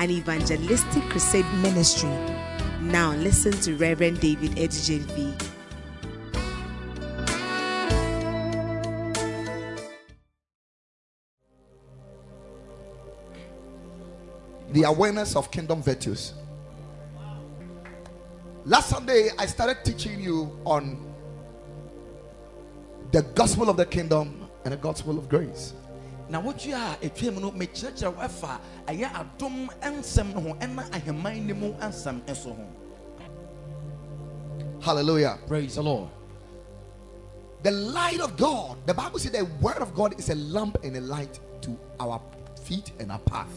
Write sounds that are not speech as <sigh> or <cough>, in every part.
an evangelistic crusade ministry. Now listen to Reverend David Edigenvi. the awareness of kingdom virtues. Last Sunday, I started teaching you on the gospel of the kingdom and the gospel of grace. Na wotua a ɛtwam no mekyerɛkyerɛ wo ɛfa ɛyɛ adom nsɛm no ho ɛna ahemman no mu nsɛm nso ho Hallelujah. praise the lord The light of God, the Bible says the word of God is a lamp and a light to our feet and our path.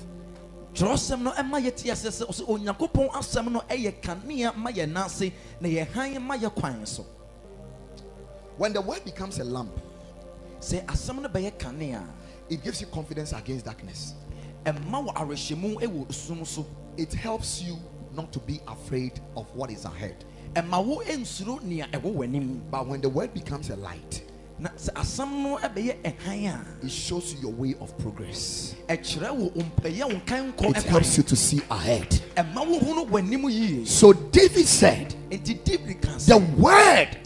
twerɛsɛm no ɛma yɛte ase sɛ ɔsɛ onyankopɔn asɛm no ɛyɛ kanea ma yɛ nase na yɛ han ma yɛ kwan so When the word becomes a lamp, sɛ asɛm no bɛyɛ kanea it gives you confidence against darkness. ɛma wɔ awerɛhyɛmu ɛwɔ sum so It helps you not to be afraid of what is ahead. ɛma wo ɛnsuro nea ɛwɔ w'anim But when the word becomes a light, na sɛ asɛm no ɛbɛyɛ ɛhan it shows you your way of progress. a ɛkyerɛ wo mpɛyɛ wo It helps you to see ahead. ɛma wo hunu w'anim yie So David said, nti david ka The word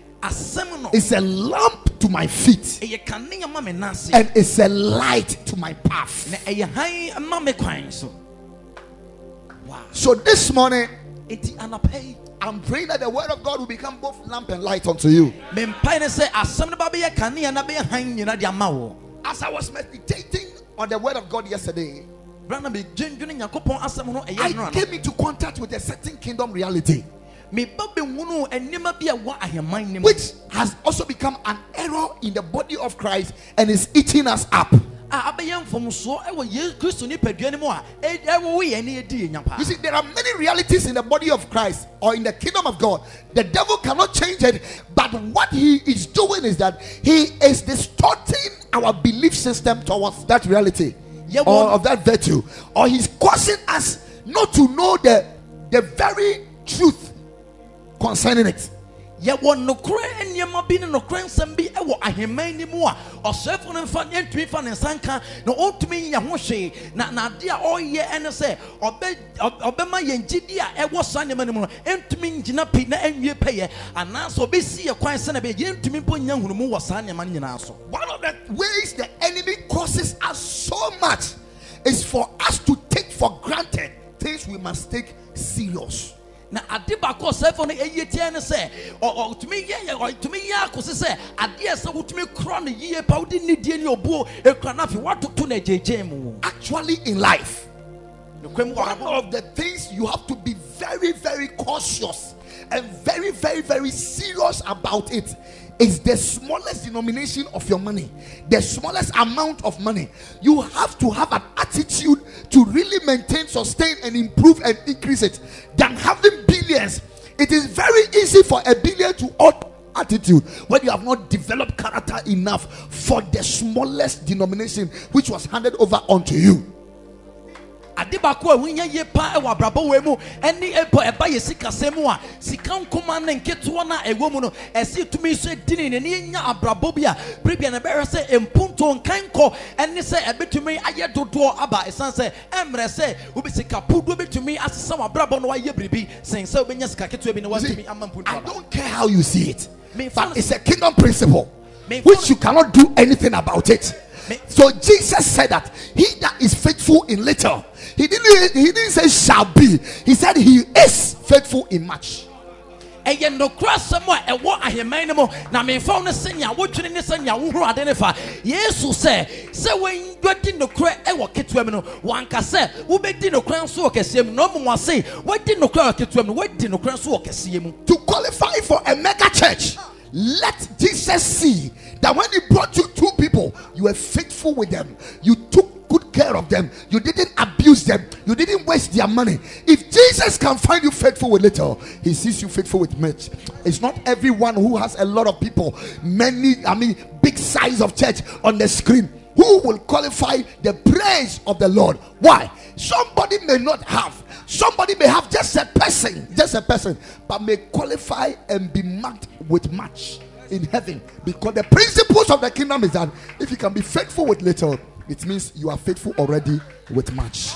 is a lamp to my feet. Ɛyɛ kanea ma me nase and it's a light to my path. na ɛyɛ han ma me kwan so. Wow. So this morning, nti anapa yi. I'm praying that the word of God will become both lamp and light unto you. mempae ne sɛ asɛm no ba bɛyɛ kanea na bɛyɛ han nyina de ama wo. As I was meditating on the word of God yesterday, bra na medwendwene nyankopɔn asɛm no ɛyɛ I came into contact with a certain kingdom reality, meba bɛhunu nneɛma bi a ɛwɔ ahemman no mu which has also become an error in the body of Christ and is eating us up. a abɛyɛ mfomsoɔ ɛwɔ yesu kristo nipadua no mu a ɛ- ɛwɔ wo yɛn ne yɛdi yɛ nyapa You see, there are many realities in the body of Christ or in the kingdom of God. The devil cannot change it, but what he is doing is that he is distorting our belief system towards that reality or of that virtue, or he's causing us not to know the the very truth concerning it. yɛwɔ nokorɛ nneɛma bi ne nokorɛ nsɛm bi ɛwɔ ahemman no mu a ɔsɛefo no mfa yɛntumi fa ne nsa nka na ɔntumi nyɛ ho hwee na na adeɛ a ɔreyɛ ɛne sɛ ɔbɛ ɔb- ɔbɛma yɛn gyidi a ɛwɔ saa nneɛma no mu no ɛntumi ngyina pi na ɛnwie pɛyɛ anaasɛ ɔbɛsi yɛ kwan sɛ na bɛyɛ yɛntumi mpo nya nhunumu wɔ saa nneɛma no nyinaa so One of the ways the enemy causes us so much is for us to take for granted things we must take serious. Na ade baako a ɔsɛefo no ɛyie tia ne sɛ ɔtumi yɛ ɔtumi yɛ akɔsi sɛ adeɛ sɛ wotumi korɔ no yie pa wode nidie ne ɔbuo ekura no afei woatoto no mu. Actually, in life, one of the things you have to be very, very cautious and very, very, very serious about it is the smallest denomination of your money, the smallest amount of money. You have to have an attitude to really maintain, sustain, and improve and increase it than having billions. It is very easy for a billion to odd attitude when you have not developed character enough for the smallest denomination which was handed over unto you. Ade baako a wonya yie pa ɛwɔ abrabɔ wei mu. Ɛne ɛbɔ ɛba yɛ sikasɛm mu a sika nkoma ne nketewa no a ɛwɔ mu no ɛsi tumi so di ne nya abrabɔ bi a biribia na ɛbɛhwɛ sɛ mpunto nkan kɔ ɛne sɛ ɛbɛtumi ayɛ dodoɔ aba ɛsan sɛ ɛmmerɛ sɛ wobi sika puduo bɛtumi asesa w'abrabɔ no wayɛ biribi sen sɛ wobɛnya sika ketewa bi na You ama mpunto I don't care how you see it, but it's a kingdom principle which you cannot do anything about it. So Jesus said that he that is faithful in little, he didn't he didn't say shall be, he said he is faithful in much. ɛyɛ nnokora asɛm a ɛwɔ ahemman no mu. Na memfa wo no sɛnea wodwene ne sɛnea wohoro ade ne fa. Yesu sɛ sɛ wadi nokorɛ ɛwɔ ketewa mu no wanka sɛ wobɛdi nokorɛ nso wɔ kɛseɛ mu. Na ɔmom ase wadi nokorɛ wɔ ketewa mu no wadi nokorɛ nso wɔ kɛseɛ mu. To qualify for a mega church, let Jesus see that when he brought you two people, you were faithful with them, you took care of them, you didn't abuse them. You didn't waste their money. If Jesus can find you faithful with little, he sees you faithful with much. It's not everyone who has a lot of people, many, I mean, big size of church on the screen who will qualify the praise of the Lord. Why? Somebody may not have, somebody may have just a person, just a person, but may qualify and be marked with much in heaven because the principles of the kingdom is that if you can be faithful with little, it means you are faithful already with much.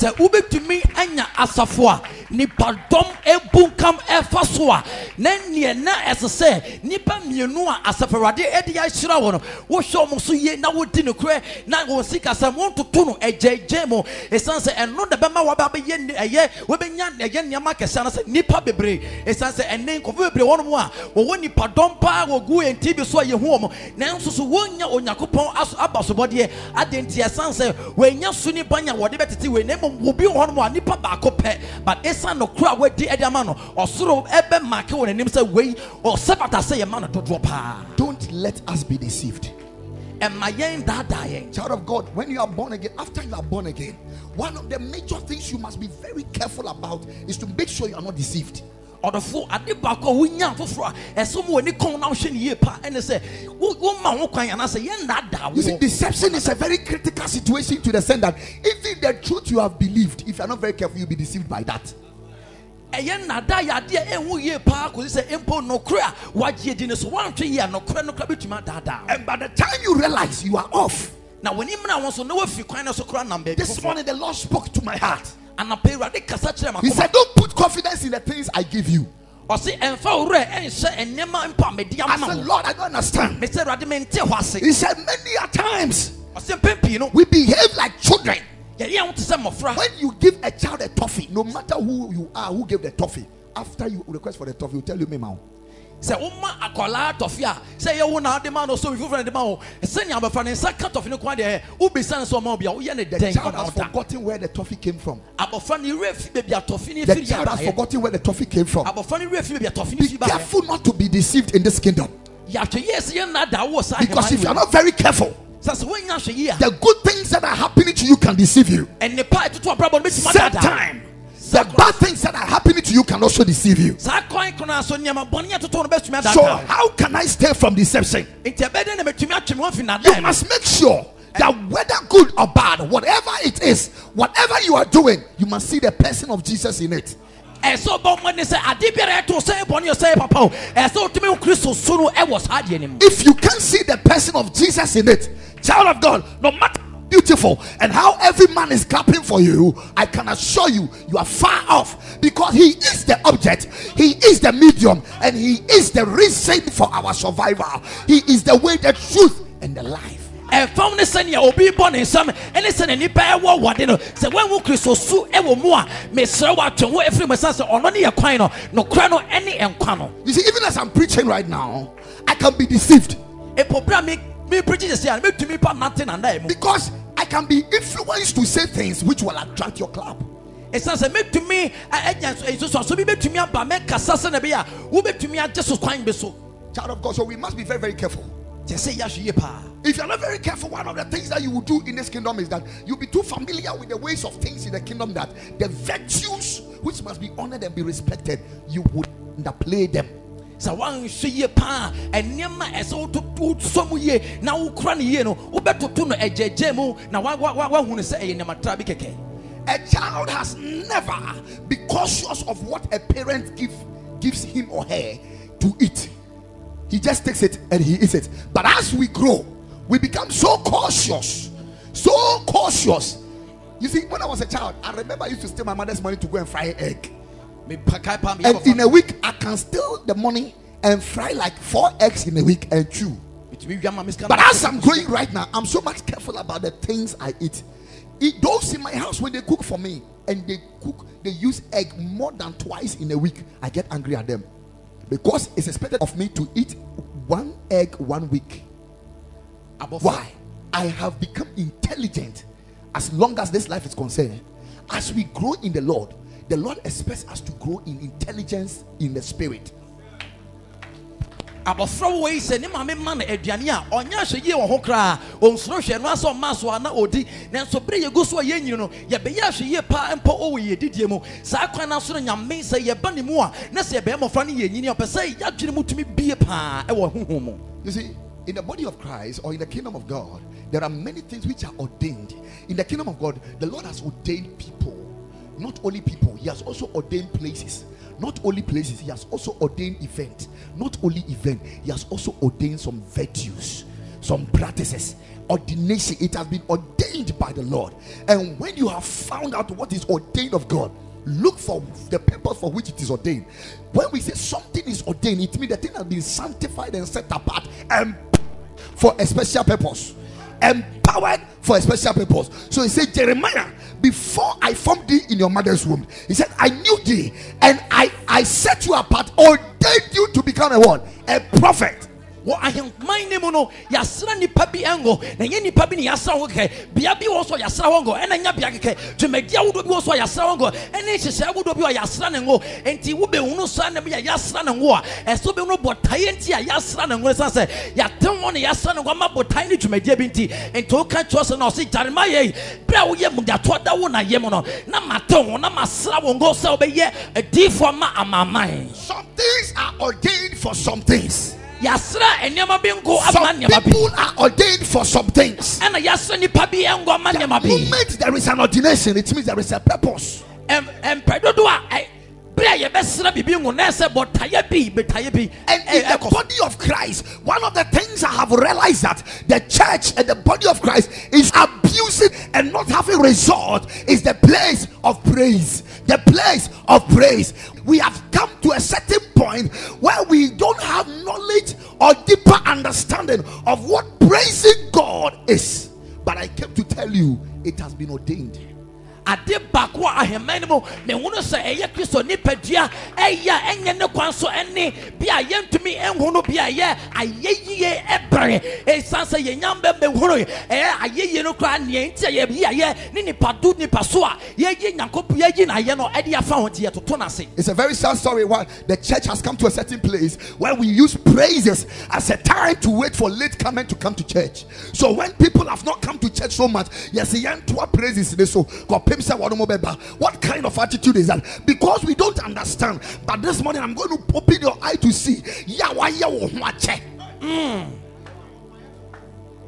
Sɛ wobɛtumi anya asafo a nipadɔm ebunkam ɛfa so a na neɛ na ɛsɛ sɛ nipa mmienu a asafo awurade ɛde ahyira wɔn wohwɛ wɔn so yie na wodi ne korɛ na wɔn sikasɛm wɔntoto no ɛgyɛgyɛ mu. Esan sɛ ɛno na bɛma wɔbɛ abɛyɛ ne ɛyɛ wɔbɛnya ɛyɛ nneɛma kɛse na sɛ nipa bebree. Esan sɛ ɛne nkɔfo bebree wɔn mu a wɔwɔ nipadɔm paa wɔgu yɛn ti bi so a yɛhu wɔn. Nanso so wɔnya onyankopɔn aso aba sobɔdeɛ adanti ɛsan sɛ wɔnya so nipa nya wɔde bɛtete wɔ ne mu obi wɔ hɔnom a nipa baako pɛ but esan no koro a wɔadi ɛde ama no ɔsoro ɛbɛ maake wɔ n'anim sɛ wei ɔsɛ bata sɛ yɛ ma no dodoɔ paa Don't let us be deceived. ɛma yɛn daadaa yɛn Child of God, when you are born again, after you are born again, one of the major things you must be very careful about is to make sure you are not deceived. Ɔdɔfo ade baako a wonya foforɔ a ɛso mu w'ani kɔn na wohwɛ ne yie pa ɛne sɛ wo- woma ho kwan anaasɛ yɛn daadaa You see, wo deception is a very critical situation to the sense that even the truth you have believed, if you are not very careful, you'll be deceived by that. ɛyɛ nnada yɛ adeɛ ɛho yie paa kɔsi sɛ mpo nokorɛ a wagye di no so woantwe yie a nokorɛ no kora bɛtumi adaadaa. And by the time you realize you are off, na w'anim na wɔn so na wafi kwan no so kora nam baabi this foforɔ morning the Lord spoke to my heart. Anapa awurade kasa kyerɛ He said, Don't put confidence in the things I give you. ɔse ɛmfa worɛ ɛnhyɛ nneɛma mpa I said, Lord, I don't understand. mesɛ awurade mente hɔ ase He said, Many a times ɔse mpɛn pii no we behave like children. yɛde yɛn ho te sɛ mmɔfra When you give a child a toffee, no matter who you are, who gave the toffee, after you request for the toffee, will tell you, Mema. Sɛ woma akɔlaa tɔfe a sɛ ɛyɛ wo na wode ma no so foforɔ ne de ma wo sɛnea abɛfa ne nsa ka tɔfe no kwan deɛ wobisa eh, no sɛ ɔma wo bia woyɛ ne The dɛn child ɔna has wota forgotten where the toffee came from. abɔfra no werɛ fi baabi a tɔfe no The firi child has forgotten where the toffee came from. abɔfra no werɛ fi baabi a tɔfe no Be firi baeɛ careful not to be deceived in this kingdom. yɛahwɛ yie sɛ yɛnnaadaa wo wɔ saa Because if you are not very careful, sɛ sɛ woanya ahwɛ yie a. the good things that are happening to you can deceive you. ɛnnepa a ɛtoto abrabɔ no bɛtumi adaadaa time, the bad things that are happening to you can also deceive you. saa kwan kono so nneɛma bɔne ɛtoto no bɛtumi So, adaadaa how can I stay from deception? nti ɛbɛdɛ na matumi atwe me ho afi You must make sure that whether good or bad, whatever it is, whatever you are doing, you must see the person of Jesus in it. ɛsɛ ɔbɔ mmɔden sɛ ade biara ɛto sɛ bɔne yɛ sɛ yɛ papa o ɛsɛ wotumi wo kristo so no ɛwɔ saa adeɛ no mu If you can't see the person of Jesus in it, child of God, no matter beautiful. And how every man is clapping for you, I can assure you, you are far off. Because he is the object, he is the medium, and he is the reason for our survival. He is the way, the truth, and the life. ɛfam ne sɛnea obi bɔ ne nsɛm ɛne sɛnea nipa ɛwɔ wɔde no. Sɛ woahu kristo so ɛwɔ mu a mesrɛ wo atwe ho ɛfiri mu ɛsiane sɛ ɔno ne yɛ kwan no nokora no ɛne ɛnkwa no. You see, even as I'm preaching right now, I can be deceived. Ɛpo berɛ a me meprikyi sɛ sɛ a mɛtumi pa nante nanae mu because I can be influenced to say things which will attract your club. ɛsiane sɛ mɛtumi anya nsusuaso bi aba mɛkasa sɛ na bi a wobɛtumi agye so kwan bi so Child of God, so we must be very, very careful. kyɛ sɛ yɛahwɛ yie paa If you're not very careful, one of the things that you will do in this kingdom is that you'll be too familiar with the ways of things in the kingdom that the virtues which must be honored and be respected, you would underplay them. Sɛ woanhwɛ yie paa ɛnneɛma a ɛsɛ wosɔ mu yie na wokora no yie no wobɛtoto no agyagya mu na sɛ ɛyɛ bi kɛkɛ A child has never be cautious of what a parent give, gives him or her to eat. He just takes it and he eats it. But as we grow, we become so cautious, so cautious. You see, when I was a child, I remember I used to steal my mother's money to go and fry egg. And in a week, I can steal the money and fry like four eggs in a week and chew. metumi wia ma me sika But as I'm growing right now, I'm so much careful about the things I eat. It, those in my house, when they cook for me and they cook, they use egg more than twice in a week, I get angry at them because it's expected of me to eat one egg one week. abɔfra Why? I have become intelligent as long as this life is concerned. As we grow in the Lord, the Lord expects us to grow in intelligence in the spirit. abɔfra wei sɛ ne maame ma no aduane a ɔnyɛ ahwɛ yie wɔ ho koraa ɔnsoro hwɛ no asɛ ɔma so a na ɔdi nanso bere yɛgu so a yɛnyini no yɛbɛyɛ ahwɛ yie paa mpo ɔwɔ yɛdidie mu saa kwan no so no nyame sɛ yɛba ne mu a na sɛ yɛbɛyɛ mmɔfra no yɛnyini a ɔpɛ sɛ yɛadwene mu tumi bie paa ɛwɔ honhom mu You see, in the body of Christ or in the kingdom of God, there are many things which are ordained. In the kingdom of God, the Lord has ordained people. Not only people, He has also ordained places. Not only places, He has also ordained events. Not only event, He has also ordained some virtues, some practices. Ordination, it has been ordained by the Lord. And when you have found out what is ordained of God, look for the purpose for which it is ordained. When we say something is ordained, it means the thing has been sanctified and set apart and for a special purpose. Empowered for a special purpose. So he said, Jeremiah, before I formed thee in your mother's womb, he said, I knew thee and I, I set you apart, ordained you to become a what? A prophet. Wɔ ahemman ne mu no yɛasra nipa bi ngo na ɛnyɛ nipa bi ne yɛasra ho kɛkɛ bea bi wɔ so yɛasra hɔ ngo ɛna nya bea kɛkɛ. Dwumadi ahodoɔ bi wɔ so yɛasra hɔ ngo ɛne nhyehyɛ ahodoɔ bi a yɛasra ne ngo. Enti wobɛhunu saa na bi a yɛasra ne ngo a ɛsɛ wobɛhunu bɔtaeɛ nti a yɛasra ne ngo. Ne san sɛ yɛatem hɔ ne yɛasra ne ngo ama bɔtaeɛ ne dwumadie bi nti enti woka kyerɛ sɛ na ɔse gyarema yɛ berɛ a woyɛ mudatoɔ da wo na yɛ mu no na mate ho na masra wo ngo sɛ wobɛyɛ adiifoɔ ma amaaman. Some things are ordained for some things. Yɛasra nneɛma bi ngo ama Some nneɛma bi people are ordained for some things. ɛna yɛasra nipa bi ngo ama nneɛma The bi moment there is an ordination, it means there is a purpose. Em- mpɛ dodo a ɛ- bere a yɛbɛsra biribi ngo na ɛsɛ bɔtaeɛ bi bɛtaeɛ bi And in the body of Christ, one of the things I have realized that the church and the body of Christ is abusing and not having resort is the place of praise. The place of praise. We have come to a certain point where we don't have knowledge or deeper understanding of what praising God is. But I came to tell you, it has been ordained. Ade baako ahemman mu mehunu sɛ ɛyɛ kristo nipadua ɛyɛ ɛnyɛ ne kwan so ɛne bi yɛntumi ɛnhu no bi a ɛyɛ ayɛ yie ɛbrɛ ɛsiane sɛ yɛnya mbɛ mehunu ɛyɛ ayɛ yie no koraa neɛ nti a yɛyi ayɛ ne nipado nipa so a yɛyi nyankopɔn yɛyi n'ayɛ no ɛde afa ho nti yɛtoto no ase It's a very sad story why the church has come to a certain place where we use praises as a time to wait for late coming to come to church. So when people have not come to church so much, yes, what praises they so God what. Kind of attitude is that? Because we don't understand. But this morning I'm going to open your eye to see. You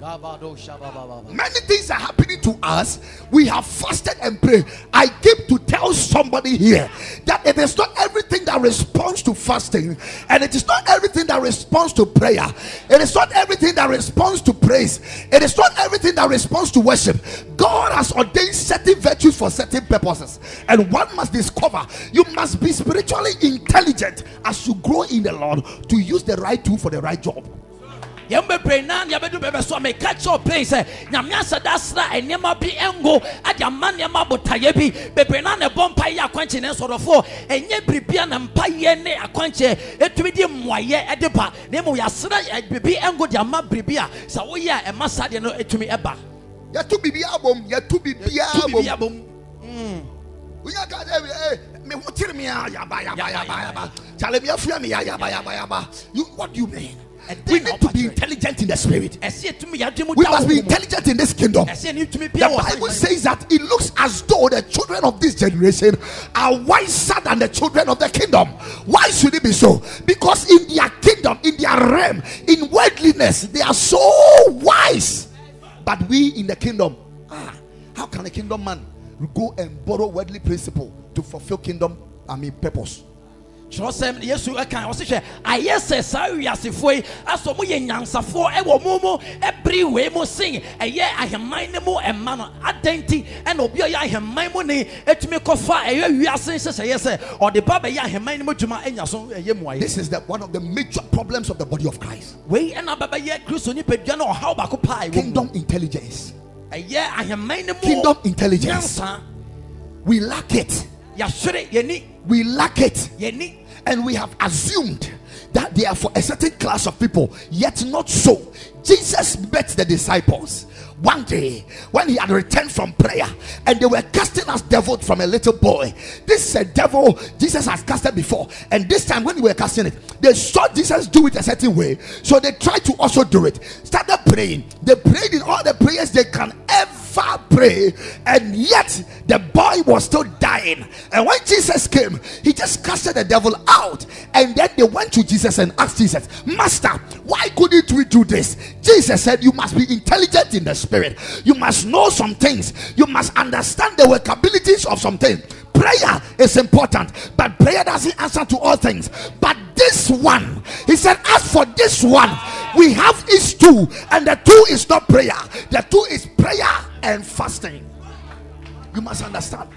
Many things are happening to us. We have fasted and prayed. I came to tell somebody here that it is not everything that responds to fasting, and it is not everything that responds to prayer. It is not everything that responds to praise. It is not everything that responds to worship. God has ordained certain virtues for certain purposes, and one must discover you must be spiritually intelligent as you grow in the Lord to use the right tool for the right job. Yɛn bebree na deɛ bɛdu bɛbɛ so a meka kyerɛ ɔpɛn sɛ nyame asɛ da asra nneɛma bi ngo ade ama nneɛma abotaeɛ bi. Bebree na na ɛbɔ mpa yɛ akwankyɛ ne nsɔrɔfoɔ ɛnyɛ biribia na mpayɛ ne akwankyɛ ɛtumi de mmuayɛ ɛde ba. Na mmom yɛasra biribi ngo de ama biribi a sɛ woyɛ a ɛma saa deɛ no ɛtumi ɛba. Yɛto biribiara bom yɛto biribi abom. wonya ka sɛ me ho kyere me a yaba yaba yaba yaba. Kyale me afua me ya yaba yaba yaba. What do you mean we need to be intelligent in the spirit ɛsɛ yɛtumi yɛadwe mu we must be intelligent in this kingdom ɛsɛ yɛne tumi the Bible says that it looks as though the children of this generation are wiser than the children of the kingdom. Why should it be so? Because in their kingdom, in their realm, in worldliness, they are so wise. But we in the kingdom, ah, how can a kingdom man go and borrow worldly principle to fulfill kingdom? I mean, purpose. Kyerɛsɛm yesu ɛka ɔse hwɛ ayɛ sɛ saa wiasefoɔ yi asɔ mo yɛ nyansafoɔ ɛwɔ mo mu ɛbere wei mu sen ɛyɛ ahemman no mu ɛma no adɛn nti ɛna obi a ɔyɛ ahemman mu ne ɛtumi kɔfa ɛyɛ wiase nhyehyɛeɛ sɛ ɔde ba bɛyɛ ahemman no mu adwuma anya so ɛyɛ mmuayɛ This is the, one of the major problems of the body of Christ. wei ɛna bɛbɛyɛ kristo nipadua no ɔhaw baako paa ɛwɔ mu Kingdom intelligence. ɛyɛ ahemman no mu Kingdom intelligence. nyansa We lack it. We lack it. and we have assumed that they are for a certain class of people, yet not so. Jesus met the disciples. one day when he had returned from prayer and they were casting as devil from a little boy. This is a devil Jesus has casted before, and this time when they were casting it, they saw Jesus do it a certain way, so they tried to also do it. Started praying, they prayed in all the prayers they can ever pray, and yet the boy was still dying. And when Jesus came, he just casted the devil out, and then they went to Jesus and asked Jesus, Master, why couldn't we do this? Jesus said, You must be intelligent in the spirit, you must know some things, you must understand the workabilities of some things. Prayer is important, but prayer doesn't answer to all things. But this one, he said, As for this one, we have is two, and the two is not prayer, the two is prayer and fasting. You must understand.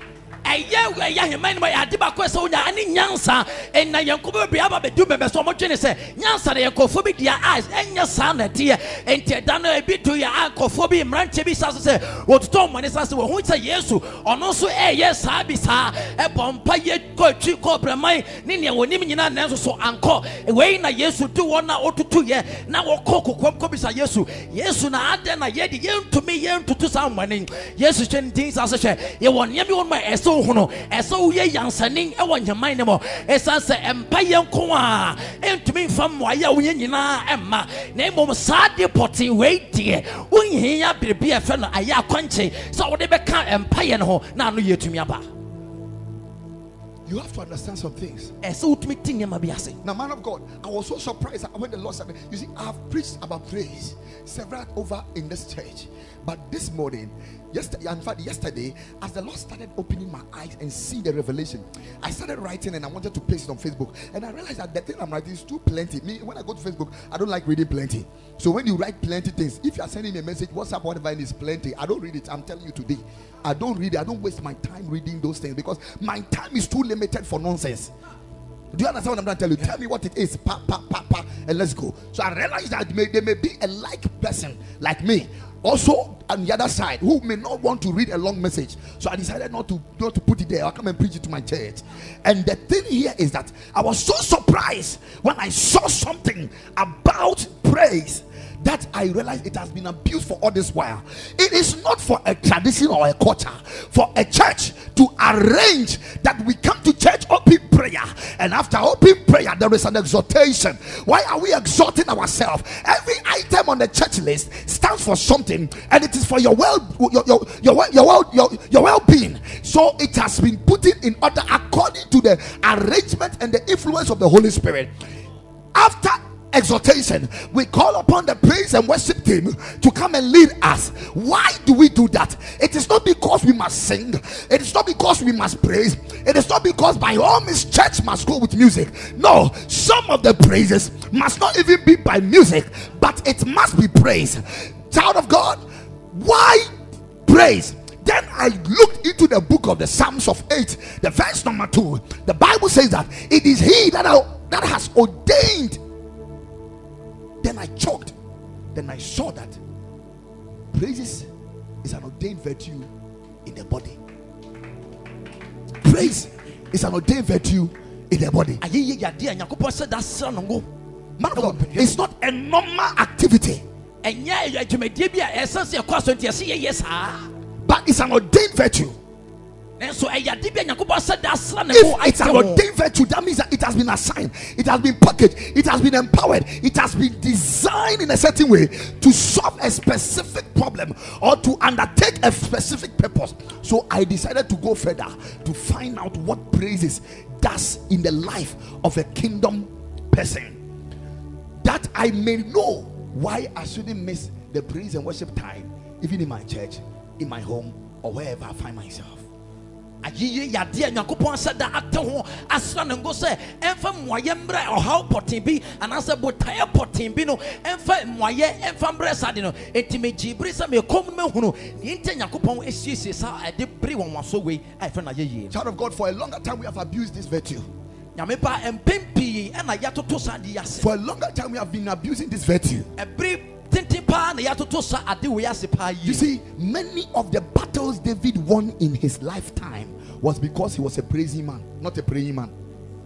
Ɛyɛ ɛyɛ ahemman no mu yɛ ade baako a ɛsɛ wonya ɛne nyansa ɛna yɛn nkɔmɔ bebree aba bɛdu bɛbɛ so ɔmɔdwene sɛ nyansa no yɛ nkɔfoɔ bi deɛ a ɛnyɛ saa na ɛteɛ enti ɛda no ebi do yɛ a nkɔfoɔ bi mmeranteɛ bi sa so sɛ wɔtotɔ ɔmɔne sa sɛ wɔho sɛ yesu ɔno nso ɛyɛ saa bi saa ɛbɔ mpa yɛ kɔ akyi kɔ brɛman ne nea wɔnim nyinaa nanso so ankɔ wei na yesu du wɔn a wɔtutu yɛ na wɔkɔ kɔbisa yesu yesu na adɛn na yɛde yɛntumi yɛntutu saa ɔmɔne yesu hyɛ ne din sa so hwɛ yɛwɔ nneɛma bi wɔn mu ɛsɛ wohunu ɛsɛ woyɛ yansani ɛwɔ nyaman no mu. Ɛsiane sɛ ɛmpa yɛ nko a ɛntumi mfa mmoayɛ a woyɛ nyinaa ɛmma. Na mmom saa de pɔten wei deɛ wohia biribi a ɛfɛ no ayɛ akɔnkye sɛ wode bɛka ɛmpayɛ no ho na ano yɛ atumi aba You have to understand some things. ɛsɛ wotumi te nneɛma bi ase Now, man of God, I was so surprised when the Lord said, You see, I've preached about praise several over in this church. But this morning, yesterday, in fact, yesterday, as the Lord started opening my eyes and see the revelation, I started writing and I wanted to paste it on Facebook. And I realized that the thing I'm writing is too plenty. Me, when I go to Facebook, I don't like reading plenty. So when you write plenty things, if you are sending me a message, WhatsApp, whatever, and it's plenty, I don't read it. I'm telling you today. I don't read it. I don't waste my time reading those things because my time is too limited for nonsense. Do you understand what I'm trying to tell you? Tell me what it is. Pa, pa, pa, pa, and let's go. So I realized that may, there may be a like person like me. Also on the other side, who may not want to read a long message. So I decided not to not to put it there. I'll come and preach it to my church. And the thing here is that I was so surprised when I saw something about praise that I realize it has been abused for all this while. It is not for a tradition or a culture, for a church to arrange that we come to church open prayer, and after open prayer, there is an exhortation. Why are we exhorting ourselves? Every item on the church list stands for something, and it is for your well, your your your well, your well, your, your well-being. So it has been put in order according to the arrangement and the influence of the Holy Spirit. After exhortation, we call upon the praise and worship team to come and lead us. Why do we do that? It is not because we must sing, it is not because we must praise, it is not because by all means church must go with music. No, some of the praises must not even be by music, but it must be praise. Child of God, why praise? Then I looked into the book of the Psalms of 8, the verse number 2. The Bible says that it is He that, that has ordained then I choked. Then I saw that praises is an ordained virtue in the body. Praise is an ordained virtue in the body. ayɛyɛ yadeɛ a nyankopɔn sɛ da sra no ngo Man of God, it's not a normal activity, ɛnyɛ adwumadie bi a ɛsɛ sɛ ɛkɔ so nti ɛsɛ yɛyɛ saa but it's an ordained virtue. If it's an ordained virtue, that means that it has been assigned, it has been packaged, it has been empowered, it has been designed in a certain way to solve a specific problem or to undertake a specific purpose. So I decided to go further to find out what praises does in the life of a kingdom person that I may know why I shouldn't miss the praise and worship time, even in my church, in my home, or wherever I find myself. Ayɛyɛ yadeɛ nyankopɔn sɛ da ate ho. Asra ne ngo sɛ ɛmfa mmoayɛ mmerɛ ɔhaw pɔten bi anaasɛ botaeɛ pɔten bi no ɛmfa mmoayɛ ɛmfa mmerɛ saa de no. Enti megye bere sɛ mekɔm no mahunu ne nti nyankopɔn asiesie saa ɛde bere wɔn waso wei a ɛfɛ no ayɛyie. Child of God, for a longer time we have abused this virtue. nyame pa mpɛn pii ɛna yɛatoto saa de yi ase. For a longer time we have been abusing this virtue. ɛbere tenten paa na yɛatoto saa ade wei ase paa You see, many of the battles David won in his lifetime was because he was a praising man, not a praying man.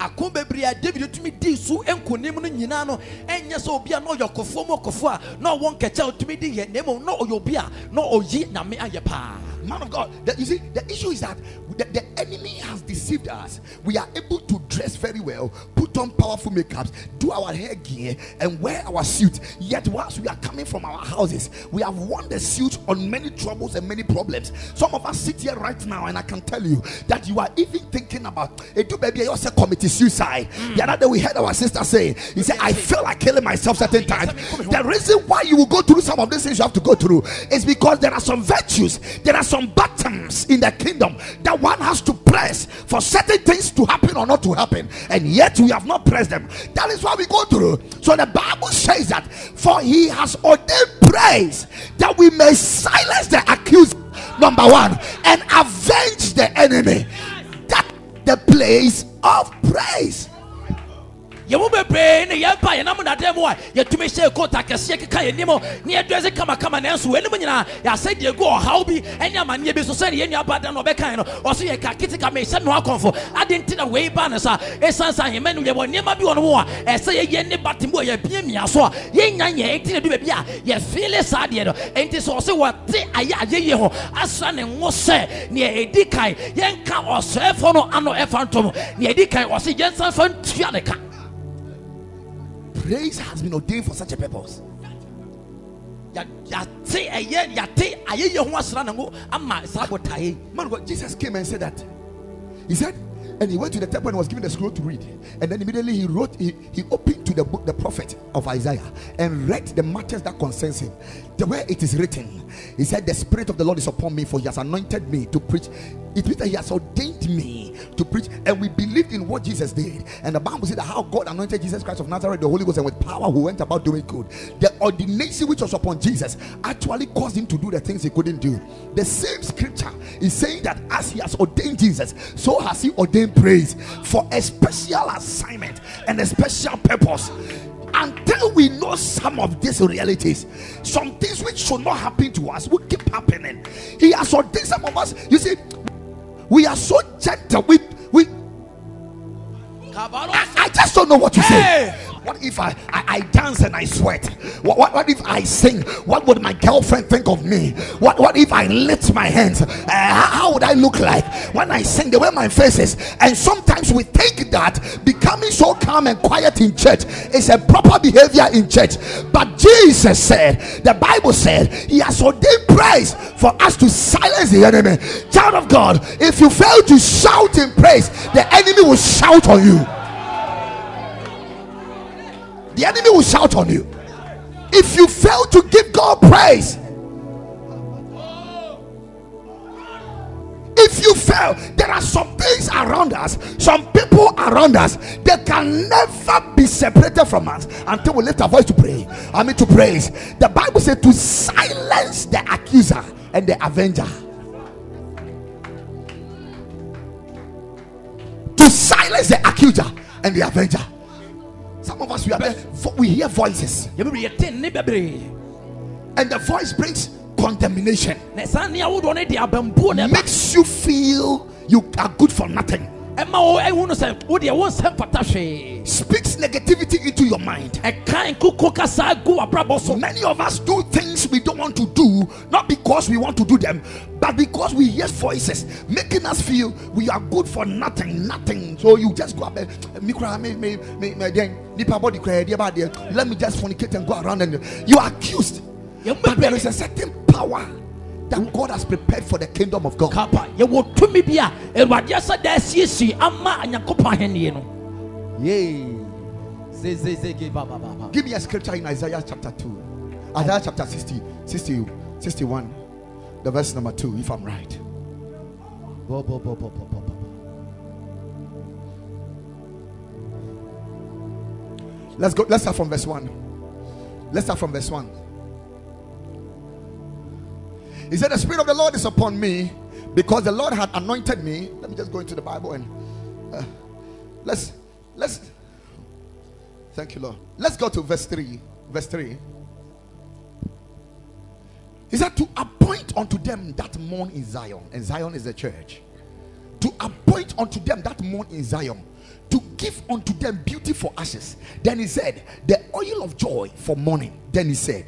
ako bebree a david tumi dii so nkonim no nyinaa no ɛnyɛ sɛ obi a na ɔyɛ ɔkɔfoɔ mu ɔkɔfoɔ a na ɔwɔ nkɛkyɛ a ɔtumi di yɛ na mmom na ɔyɛ obi a na ɔyi nyame ayɛ paa Man of God, you see, the issue is that the, the enemy has deceived us. We are able to dress very well, put on powerful makeups, do our hair gear, and wear our suit. Yet, whilst we are coming from our houses, we have worn the suit on many troubles and many problems. Some of us sit here right now, and I can tell you that you are even thinking about a do baby, you also committed suicide. The other day, we heard our sister say, He said, I feel like killing myself certain times. The reason why you will go through some of these things you have to go through is because there are some virtues, there are some buttons in the kingdom that one has to press for certain things to happen or not to happen, and yet we have not pressed them. That is what we go through. So the Bible says that for he has ordained praise that we may silence the accuser, number one, and avenge the enemy. That the place of praise. Yɛmu bebree ne yɛmpa yɛnam nadaɛ mu a yɛtumi hyɛ kota kɛseɛ keka yɛnim ne yɛdrɛse kamakama. Nanso w'anim nyinaa yɛasɛ deɛ gu ɔhaw bi ɛne amanneɛ bi so sɛne yɛnnua ba da no ɔbɛkae no. Ɔso yɛka ketika mehyɛ me wakɔmfo ade nti na wei ba ne sa ɛsiane sa ahemma no yɛwɔ nneɛma bi wɔ no mu a ɛsɛ yɛyɛ ne bate mu a yɛbia mia so a yɛnya nyɛ ɛnti na du baabi a yɛfeele saa deɛ no. Ɛnti sɛ ɔse wɔte ayɛ ayɛyie ho asra ne ngo sɛ neɛ ɛdi kan yɛnka ɔsɛefoɔ no ano ɛfa ntom neɛ ɛdi kan ɔse yɛnsan fa ntua ne ka Praise has been ordained for such a purpose. Jesus came and said that. He said, and he went to the temple and was given the scroll to read. And then immediately he wrote, he, he opened to the book, the prophet of Isaiah, and read the matters that concerns him. The way it is written, he said, The Spirit of the Lord is upon me, for he has anointed me to preach. It means that he has ordained me to preach, and we believed in what Jesus did. And the Bible said that how God anointed Jesus Christ of Nazareth, the Holy Ghost, and with power, who went about doing good. The ordination which was upon Jesus actually caused him to do the things he couldn't do. The same scripture is saying that as he has ordained Jesus, so has he ordained praise for a special assignment and a special purpose. Until we know some of these realities, some things which should not happen to us will keep happening. He has ordained some of us. You see, we are so gentle. We we I, I just don't know what to say. What if I, I, I dance and I sweat? What, what, what if I sing? What would my girlfriend think of me? What, what if I lift my hands? Uh, how, how would I look like when I sing? The way my face is. And sometimes we think that becoming so calm and quiet in church is a proper behavior in church. But Jesus said, the Bible said, He has ordained praise for us to silence the enemy. Child of God, if you fail to shout in praise, the enemy will shout on you. The enemy will shout on you. If you fail to give God praise, if you fail, there are some things around us, some people around us, they can never be separated from us until we lift our voice to pray. I mean, to praise. The Bible said to silence the accuser and the avenger. To silence the accuser and the avenger. Some of us we are there, we hear voices, yɛbɛbrɛ yɛte nne bebree and the voice brings condemnation, na saa nne ahodoɔ no de abambuo na ɛba makes you feel you are good for nothing, ɛma wo ɛhu no sɛ wodeɛ wo nsɛm fata hwee speaks negativity into your mind. ɛka nkoko kasa gu w'abrabɔ so Many of us do things we don't want to do, not because we want to do them, but because we hear voices making us feel we are good for nothing, nothing. So you just go up and there. Let me just fornicate and go around and you are accused. But there is a certain power that God has prepared for the kingdom of God. babababa Give me a scripture in Isaiah chapter 2. Isaiah chapter 60, 60, 61, the verse number 2, if I'm right. Bo, bo, bo, bo, bo, bo, bo. Let's go. Let's start from verse 1. Let's start from verse 1. He said, The Spirit of the Lord is upon me because the Lord had anointed me. Let me just go into the Bible and uh, let's let's thank you, Lord. Let's go to verse 3. Verse 3. He said, To appoint unto them that mourn in Zion, and Zion is the church. To appoint unto them that mourn in Zion, to give unto them beauty for ashes. Then he said, The oil of joy for mourning. Then he said,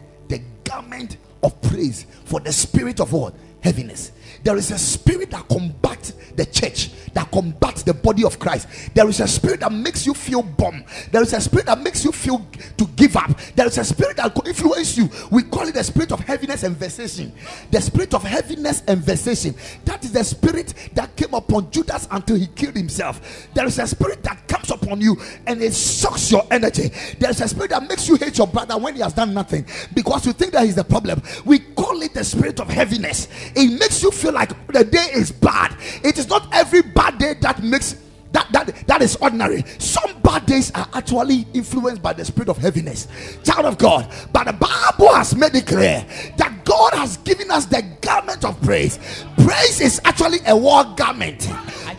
garment of praise for the spirit of what? Heaviness. There is a spirit that combats the church, that combats the body of Christ. There is a spirit that makes you feel bomb. There is a spirit that makes you feel to give up. There is a spirit that could influence you. We call it the spirit of heaviness and vexation. The spirit of heaviness and vexation. That is the spirit that came upon Judas until he killed himself. There is a spirit that comes upon you and it sucks your energy. There is a spirit that makes you hate your brother when he has done nothing because you think that he's the problem. We call it the spirit of heaviness. It makes you feel like the day is bad. It is not every bad day that makes that that that is ordinary. Some bad days are actually influenced by the spirit of heaviness. Child of God, but the Bible has made it clear that God has given us the garment of praise. Praise is actually a war garment.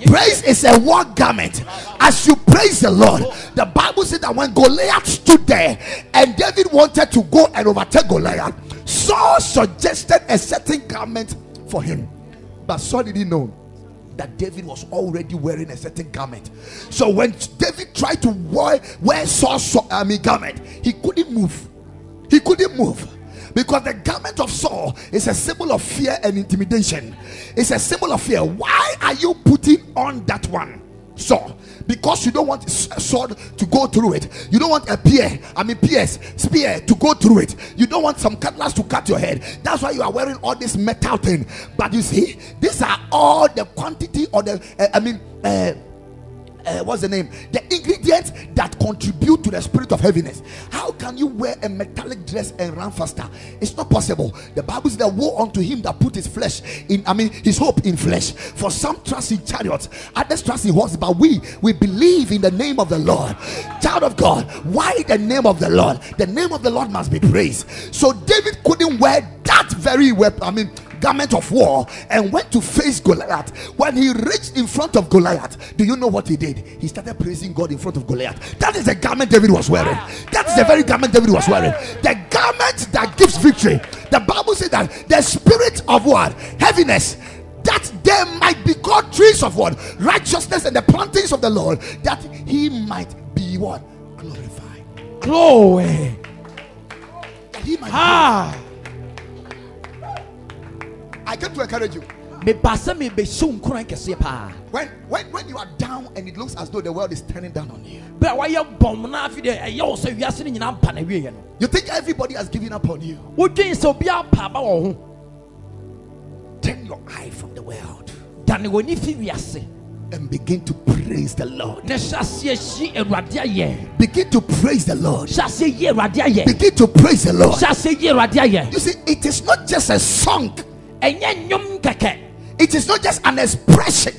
Praise is a war garment. As you praise the Lord, the Bible said that when Goliath stood there and David wanted to go and overtake Goliath, Saul suggested a certain garment for him. But Saul didn't know that David was already wearing a certain garment. So when David tried to wear, wear Saul's I mean, um, garment, he couldn't move. He couldn't move. Because the garment of Saul is a symbol of fear and intimidation. It's a symbol of fear. Why are you putting on that one? Saul because you don't want a sword to go through it. You don't want a spear, I mean pierce, spear to go through it. You don't want some cutlass to cut your head. That's why you are wearing all this metal thing. But you see, these are all the quantity or the uh, I mean. Uh, uh, what's the name? The ingredients that contribute to the spirit of heaviness. How can you wear a metallic dress and run faster? It's not possible. The Bible says that woe unto him that put his flesh in, I mean, his hope in flesh. For some trust in chariots, others trust in horses, but we we believe in the name of the Lord. Child of God, why the name of the Lord? The name of the Lord must be praised. So David couldn't wear that very weapon. I mean, garment of war and went to face Goliath. When he reached in front of Goliath, do you know what he did? He started praising God in front of Goliath. That is the garment David was wearing. That is the very garment David was wearing. The garment that gives victory. The Bible says that the spirit of what? Heaviness that there might be God trees of what righteousness and the plantings of the Lord, that he might be what glorified. Glory. That he might. Ah. I came to encourage you. meba sɛ mebɛhyɛ wo nkoran kɛseɛ paa When, when when you are down and it looks as though the world is turning down on you, bɛ a wayɛ bɔm na afi deɛ ɛyɛ eh, wo sɛ wiase no nyinaa mpa na wieɛ no you think everybody has given up on you. wodwen sɛ obiaa pa ba wɔ ho Turn your eye from the world dane w'ani fi wiase and begin to praise the Lord. na hyɛ aseɛ hyi awurade ayɛ Begin to praise the Lord. hyɛ aseɛ yi awurade ayɛ Begin to praise the Lord. hyɛ aseɛ yi awurade ayɛ You see, it is not just a song, ɛnyɛ nnwom kɛkɛ it is not just an expression.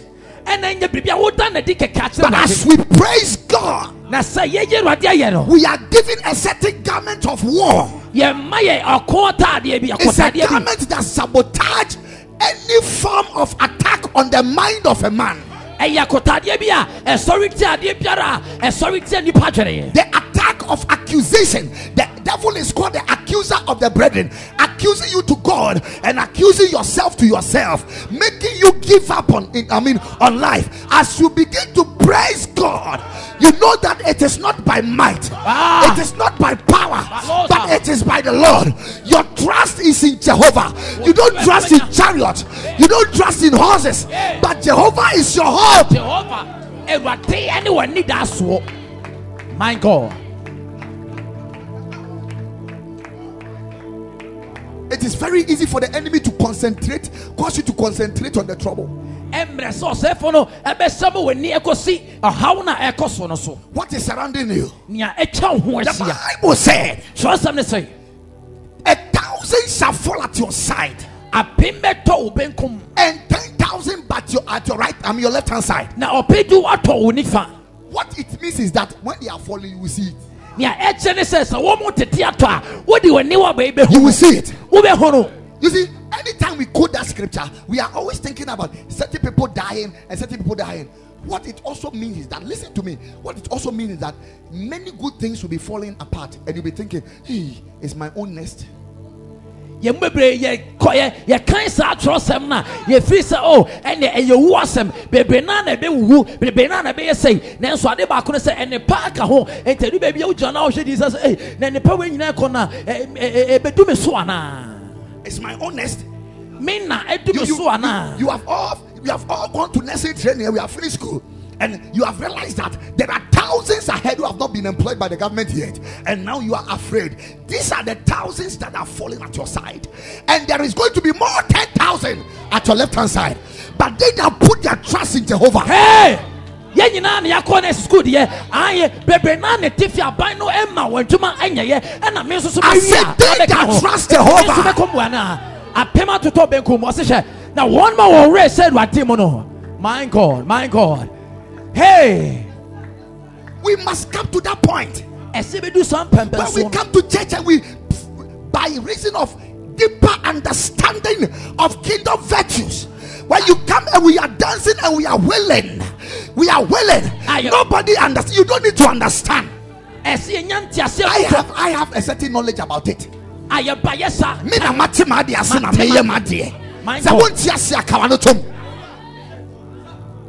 ɛna ɛnyɛ biribi a woda na di kɛkɛ akyerɛ But as we praise God, na sɛ yɛyi awurade ayɛ no we are given a certain garment of war. yɛmma yɛ ɔko It's a garment that sabotage any form of attack on the mind of a man. ɛyɛ akotaadeɛ bi a ɛsɔre tia adeɛ biara a ɛsɔre tia nipa dwene The attack of accusation. The devil is called the accuser of the brethren, accusing you to God and accusing yourself to yourself, making you give up on it. I mean, on life. As you begin to praise God, you know that it is not by might, Ah. it is not by power, Lord. but it is by the Lord. Your trust is in Jehovah. You don't trust in chariot, you don't trust in horses, but Jehovah is your hope. jehova awurade ɛne w'ani da soɔ my god is very easy for the enemy to concentrate, cause you to concentrate on the trouble. ɛmmerɛ sɛ ɔsɛefo no ɛbɛsɛm w'ani ɛkɔsi ɔhaw no a ɛkɔ so no so What is surrounding you? nea ɛtwa wo ho The Bible said, kyerɛsɛm ne sɛ A thousand shall fall at your side, apem bɛtɔ wo benkum and ten thousand but your at your right, I mean your left hand side. na ɔpedu atɔ wo nifa What it means is that when they are falling, you will see it. Nea ɛkyɛ ne sɛ sɛ wɔn mo tete atɔ a wode w'ani wɔ bɛyi You will see it. You see, anytime we quote that scripture, we are always thinking about certain people dying and certain people dying. What it also means is that, listen to me, what it also means is that many good things will be falling apart, and you'll be thinking, hey, it's my own nest. Yɛn bebree yɛ kɔ yɛ yɛkan saa atwerɛsɛm no a yɛfiri sɛ oh, o ɛnɛ ɛyɛ wu asɛm bebree naa na ɛbɛwuwu bebree naa na ɛbɛyɛ sɛi nanso ade baako no sɛ ɛnipa aka ho ntɛdu baabi a wogyina eh, na wohwɛ di sɛ ɛy na nipa wei nyinaa kɔ na ɛ ɛ ɛ ɛbɛdu me so anaa It's my honest. me na ɛdu You, me you, so anaa you have all you have all gone to nursery training. We have finished school. And you have realized that there are thousands ahead who have not been employed by the government yet. And now you are afraid. These are the thousands that are falling at your side. And there is going to be more 10,000 at your left hand side. But they that put their trust in Jehovah. Hey! yɛn nyinaa na yɛakɔ ne sukuu deɛ ayɛ bebree naa ne te fi aban no ɛma wɔn adwuma ɛnyɛyɛ ɛna me nso so said a that ho. trust Jehovah. nso bɛkɔ mmoa no a apem atotɔ benkum ɔse hyɛ na wɔn ma wɔn werɛ sɛ awurade mu no my god my god hey! We must come to that point. ɛsɛ bɛdu saa when we come to church and we by reason of deeper understanding of kingdom virtues when you come and we are dancing and we are willing we are willing nobody understands you don't need to understand. Ɛsɛ yɛnya nteaseɛ i have i have a certain knowledge about it. Me na mate ma adeɛ ase na Mate ma- ma adeɛ My sɛ wonti ase akawa no tom.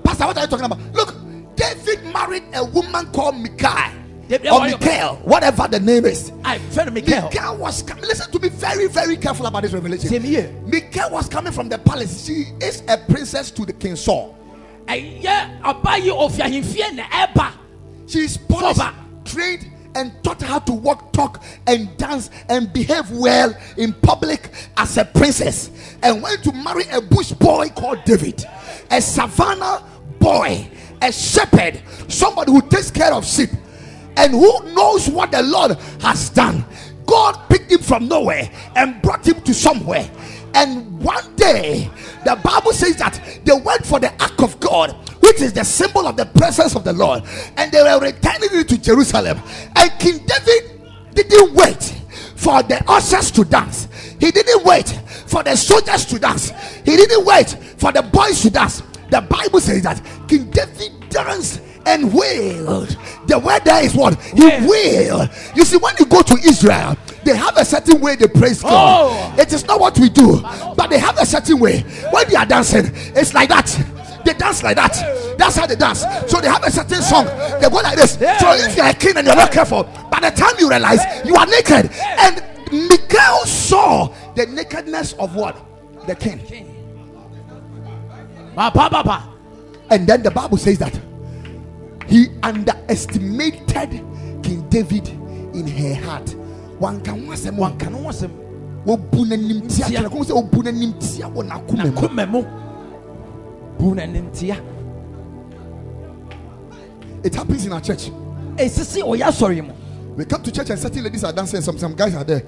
Pastor what are you talking about? Look david married a woman called Michal or Michael whatever the name is I fɛn Mikael Michal was coming. Listen to me very, very careful about this revelation. Same here. Was coming from the palace. She is a princess to the king Saul. ɛyɛ ɔba yi ofi ahemfie na She is polished, trained, and taught how to walk, talk, and dance and behave well in public as a princess. And went to marry a bush boy called David, a savannah boy, a shepherd, somebody who takes care of sheep and who knows what the Lord has done. God picked him from nowhere and brought him to somewhere. And one day, the Bible says that they went for the ark of God, which is the symbol of the presence of the Lord, and they were returning it to Jerusalem. And King David didn't wait for the ushers to dance, he didn't wait for the soldiers to dance, he didn't wait for the boys to dance. The Bible says that King David danced and wailed. The word there is what? He Wail. wailed. You see, when you go to Israel, they have a certain way they praise God. Oh. It is not what we do, but they have a certain way. When they are dancing, it's like that. They dance like that. That's how they dance. So they have a certain song. They go like this. So if you're a king and you're not careful, by the time you realize you are naked, and Michael saw the nakedness of what? The king. And then the Bible says that he underestimated King David in her heart. One can once one wanka no ho asɛm obu n'anim tia kyerɛ kɔn sɛ obu n'anim tia wɔ n'akoma mu. nakoma mu bu n'anim tia It happens in our church. ɛsisi ɔyɛ asɔre mu We come to church and certain ladies are dancing. Some some guys are there.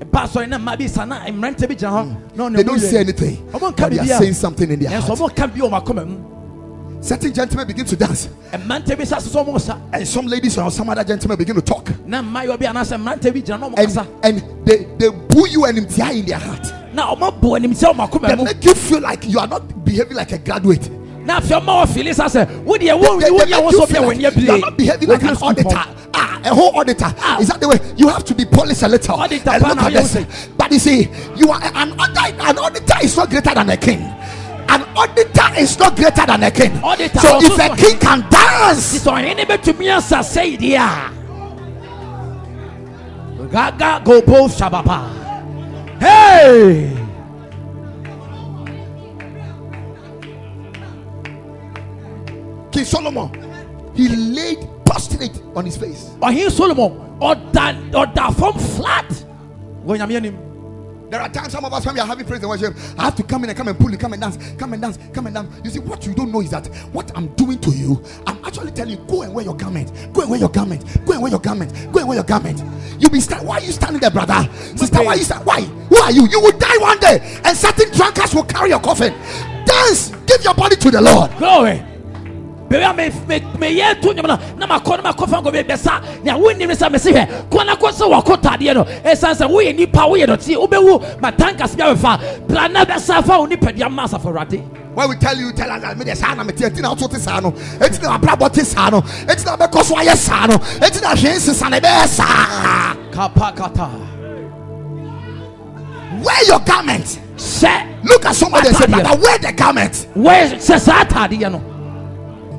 Mm. They don't say anything, but they are saying something in their heart. ɔmo ka bi wɔ ɔmo akoma mu. Certain gentlemen begin to dance, mmerante bi sa soso ɔmo sa. And some ladies or some other gentlemen begin to talk, na mmayewa bi anaasɛ mmerante bi gyina na ɔmo and and they they boo you and tia in their heart. na ɔmo bu anim tia ɔmo They make you feel like you are not behaving like a graduate. Na afei ɔmo wɔ fili sa sɛ wo deɛ wo They, wo they deɛ make wo you so bia like wɔn you yɛ are not behaving like an auditor. <laughs> Ah, a whole auditor. Ah. Is that the way? You have to be polished a little. Auditor, and look at this. But you see, you are an auditor. An auditor is not greater than a king. An auditor is not greater than a king. Auditor so if a king can dance, ɔhene bɛtumi asa sɛyi deɛ a gaga gobo shababa hey King Solomon, he laid prostrate on his face. ɔhene solomon ɔda ɔda fam flat wɔ nyame anim There are times some of us when we are having praise and worship, I have to come in and come and pull you, come and dance, come and dance, come and dance. You see, what you don't know is that what I'm doing to you, I'm actually telling you, go and wear your garment, go and wear your garment, go and wear your garment, go and wear your garment. You be stand. Why are you standing there, brother? Sister, why are you stand? Why? Who are you? You will die one day, and certain drunkards will carry your coffin. Dance, give your body to the Lord. glory baabi a me- me- meyɛ to nnwom no na makɔ no makɔ fa nkɔ bɛsa nea wonim sɛ mese hwɛ kɔ na kɔ sɛ wakɔ tadeɛ no ɛsiane sɛ woyɛ nipa woyɛ dɔte wobɛwu matankas bi abɛfa bra na bɛsa fa wo nipadua ma asafo awurade When we tell you, tell us that me the sana me tia tina auto sano. Eti na brabo te sano. Eti na be koso aye sano. Eti na hwen sisa na be sa. kapakata wear your garment. sɛ Look at somebody and say, Atadeɛ. Brother, wear the garment. wɛ sɛ saa ataadeɛ no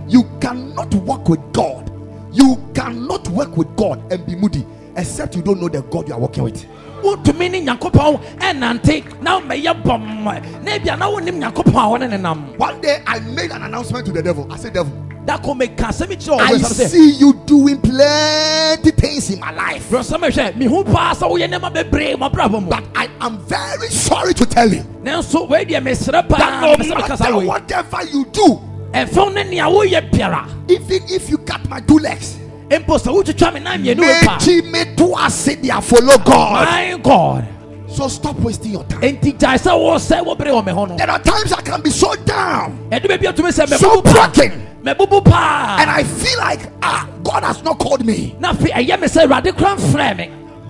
You cannot walk with God. You cannot work with God and be moody except you don't know the God you are working with. wotumi ne nyankopɔn ɛnante na mɛyɛ bɔm na ebia na wonim nyankopɔn a wɔne ne nam One day I made an announcement to the devil. I said, Devil, da ko meka asɛm kyerɛ I sɛ see you doing plenty things in my life. brɔsɛm hwɛ mehu paa sɛ woyɛ nneɛma bebree mɔbrabɔ mu But I am very sorry to tell you nanso wei deɛ mesrɛ paa that no mepɛ sɛ meka saa matter wei whatever you do, ɛmfɛw ne nea woyɛ biara even if you cut my two legs, mpo sɛ wotwitwa me nan mmienu wei paa Meji me to there, follow God. my god So stop wasting your time. enti gyae sɛ wo sɛ wobere wɔ me hɔ no There are times I can be so down ɛde baabi atumi sɛ So broken. and I feel like ah God has not called me.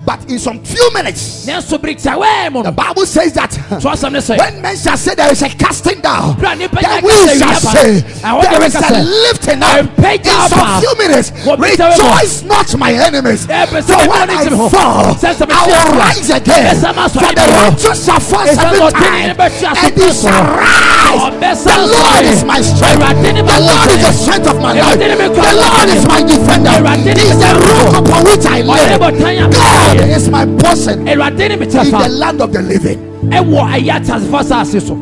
Na afei ɛyɛ me sɛ awurade kora mfrɛ me But in some few minutes, nanso bere tiawɛɛ mu the Bible says that so asɛm ne sɛ when men shall say there is a casting down, then we shall say there to a lifting up. In some few minutes, Wɔ bi tɛ wɔ. rejoice not my enemies. For bɛ sɛ bɛ when I fall, Sɛ sɛ bɛ I will rise again. Bɛ sɛ ma sɔ For the righteous shall fall seven times, ne bɛhyɛ ase and he shall rise. The Lord is my strength. The Lord is the strength of my life. Awurade ne me The Lord is my defender. He is the rock upon which I live. God meyɛ. is my portion in the land of the living. ɛwɔ ɛyɛ atasefo asase so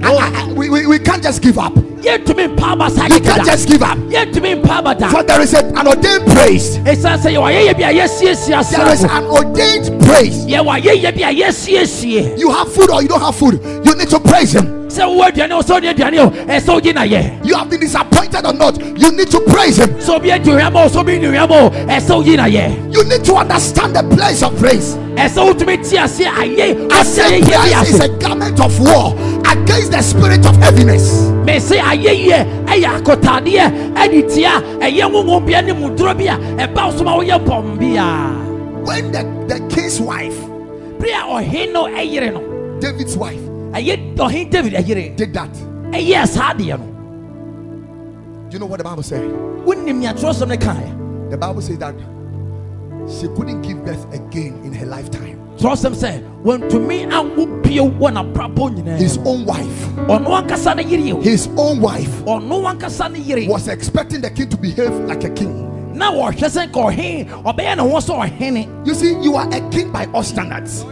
I- I- we, we, we can't just give up. yɛntumi mpa aba saa You can't just give up. yɛntumi mpa aba da For there is an ordained praise. ɛsiane sɛ yɛwɔ ayɛyɛ bi a yɛsiesie There is an ordained praise. yɛwɔ ayɛyɛ bi a yɛsiesie You have food or you don't have food. You need to praise Him. Sɛ wowɔ aduane o sɛ wode aduane o ɛsɛ wogye na yɛ You have been disappointed or not. You need to praise Him. sɛ obi adi ohwam o sɛ obi nnuhwam o ɛsɛ wogye na yɛ You need to understand the place of praise. ɛsɛ wotumi te ase ayɛ I say praise is a garment of war against the spirit of heaviness. mese ayɛyɛ ɛyɛ akotadeɛ ɛde tia ɛyɛ nwonwo bia ne muduro bi a ɛba wo so ma woyɛ bɔm bia When the, the king's wife, bere a ɔhen no David's wife, ɛyɛ ɔhen david ɛyere did that, ɛyɛ saa adeɛ no do you know what the Bible said? wonim nea twerɛsɛm no kaeɛ The Bible says that she couldn't give birth again in her lifetime. twerɛsɛm sɛ wɔntumi anwo bio wɔ nabrabɔ nyinaa His own wife, ɔno ankasa no yere his own wife ɔno ankasa no yere was expecting the king to behave like a king. na wɔhwɛ sɛ nka ɔhen ɔbɛyɛ ne ho sɛ ɔhene You see, you are a king by all standards.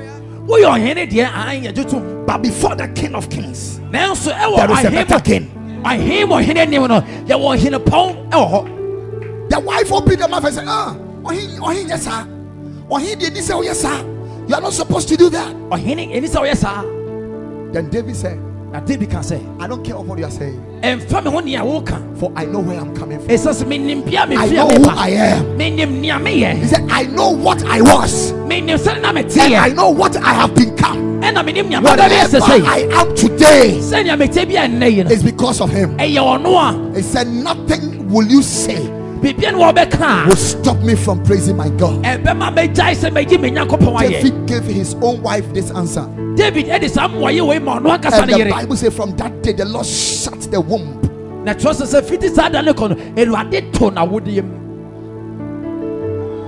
Woyɛ ɔhene deɛ an yɛgye tom But before the king of kings, nanso ɛwɔ There is a better king. ɔhen wɔ ɔhene anim no yɛwɔ ɔhene pɔn ɛwɔ hɔ the wife opened the mouth and said, Ah, oh, he, oh, he, yes, sir. Oh, he did this, oh, yes, sir. You are not supposed to do that. ɔhene ɛni sɛ ɔyɛ saa Then David said, na david ka sɛ I don't care what you are saying, ɛmfa me ho nea woka for I know where I'm coming from. ɛsɛ sɛ menim bia I mefia know who I am. menim nea He meyɛ said, I know what I was, menim sɛne na and I meteɛ know what I have become. ɛna menim nea mabɛbɛ Whatever sɛ I am today sɛnea bi a nnɛ yi no is because of him. ɛyɛ ɔno a He said, Nothing will you say biribia ne wɔbɛka will a stop me from praising my God. ɛbɛma mɛgyae sɛ magyi me nyankopɔn ayɛ David gave his own wife this answer. David ɛde saa mmoayɛ wei ma ɔno ankasa And the yere Bible says, From that day, the Lord shut the womb. na kyerɛ sɛ sɛ fiti saa da no kɔ no awurade to nawodeɛ mu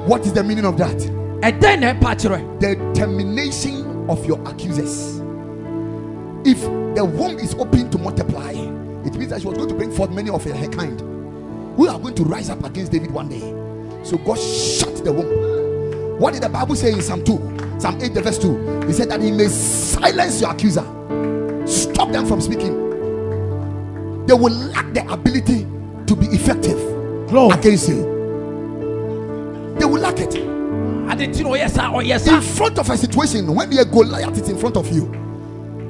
What is the meaning of that? ɛdɛn na ɛpa kyerɛ the termination of your accusers. If the womb is open to multiply, it means that she was going to bring forth many of her, her kind who are going to rise up against David one day. So God shut the womb. What did the Bible say in Psalm 2? Psalm 8, the verse 2. He said that he may silence your accuser, stop them from speaking. They will lack the ability to be effective against you. They will lack it. ade nti na ɔyɛ saa ɔyɛ in front of a situation when they the Goliath is in front of you,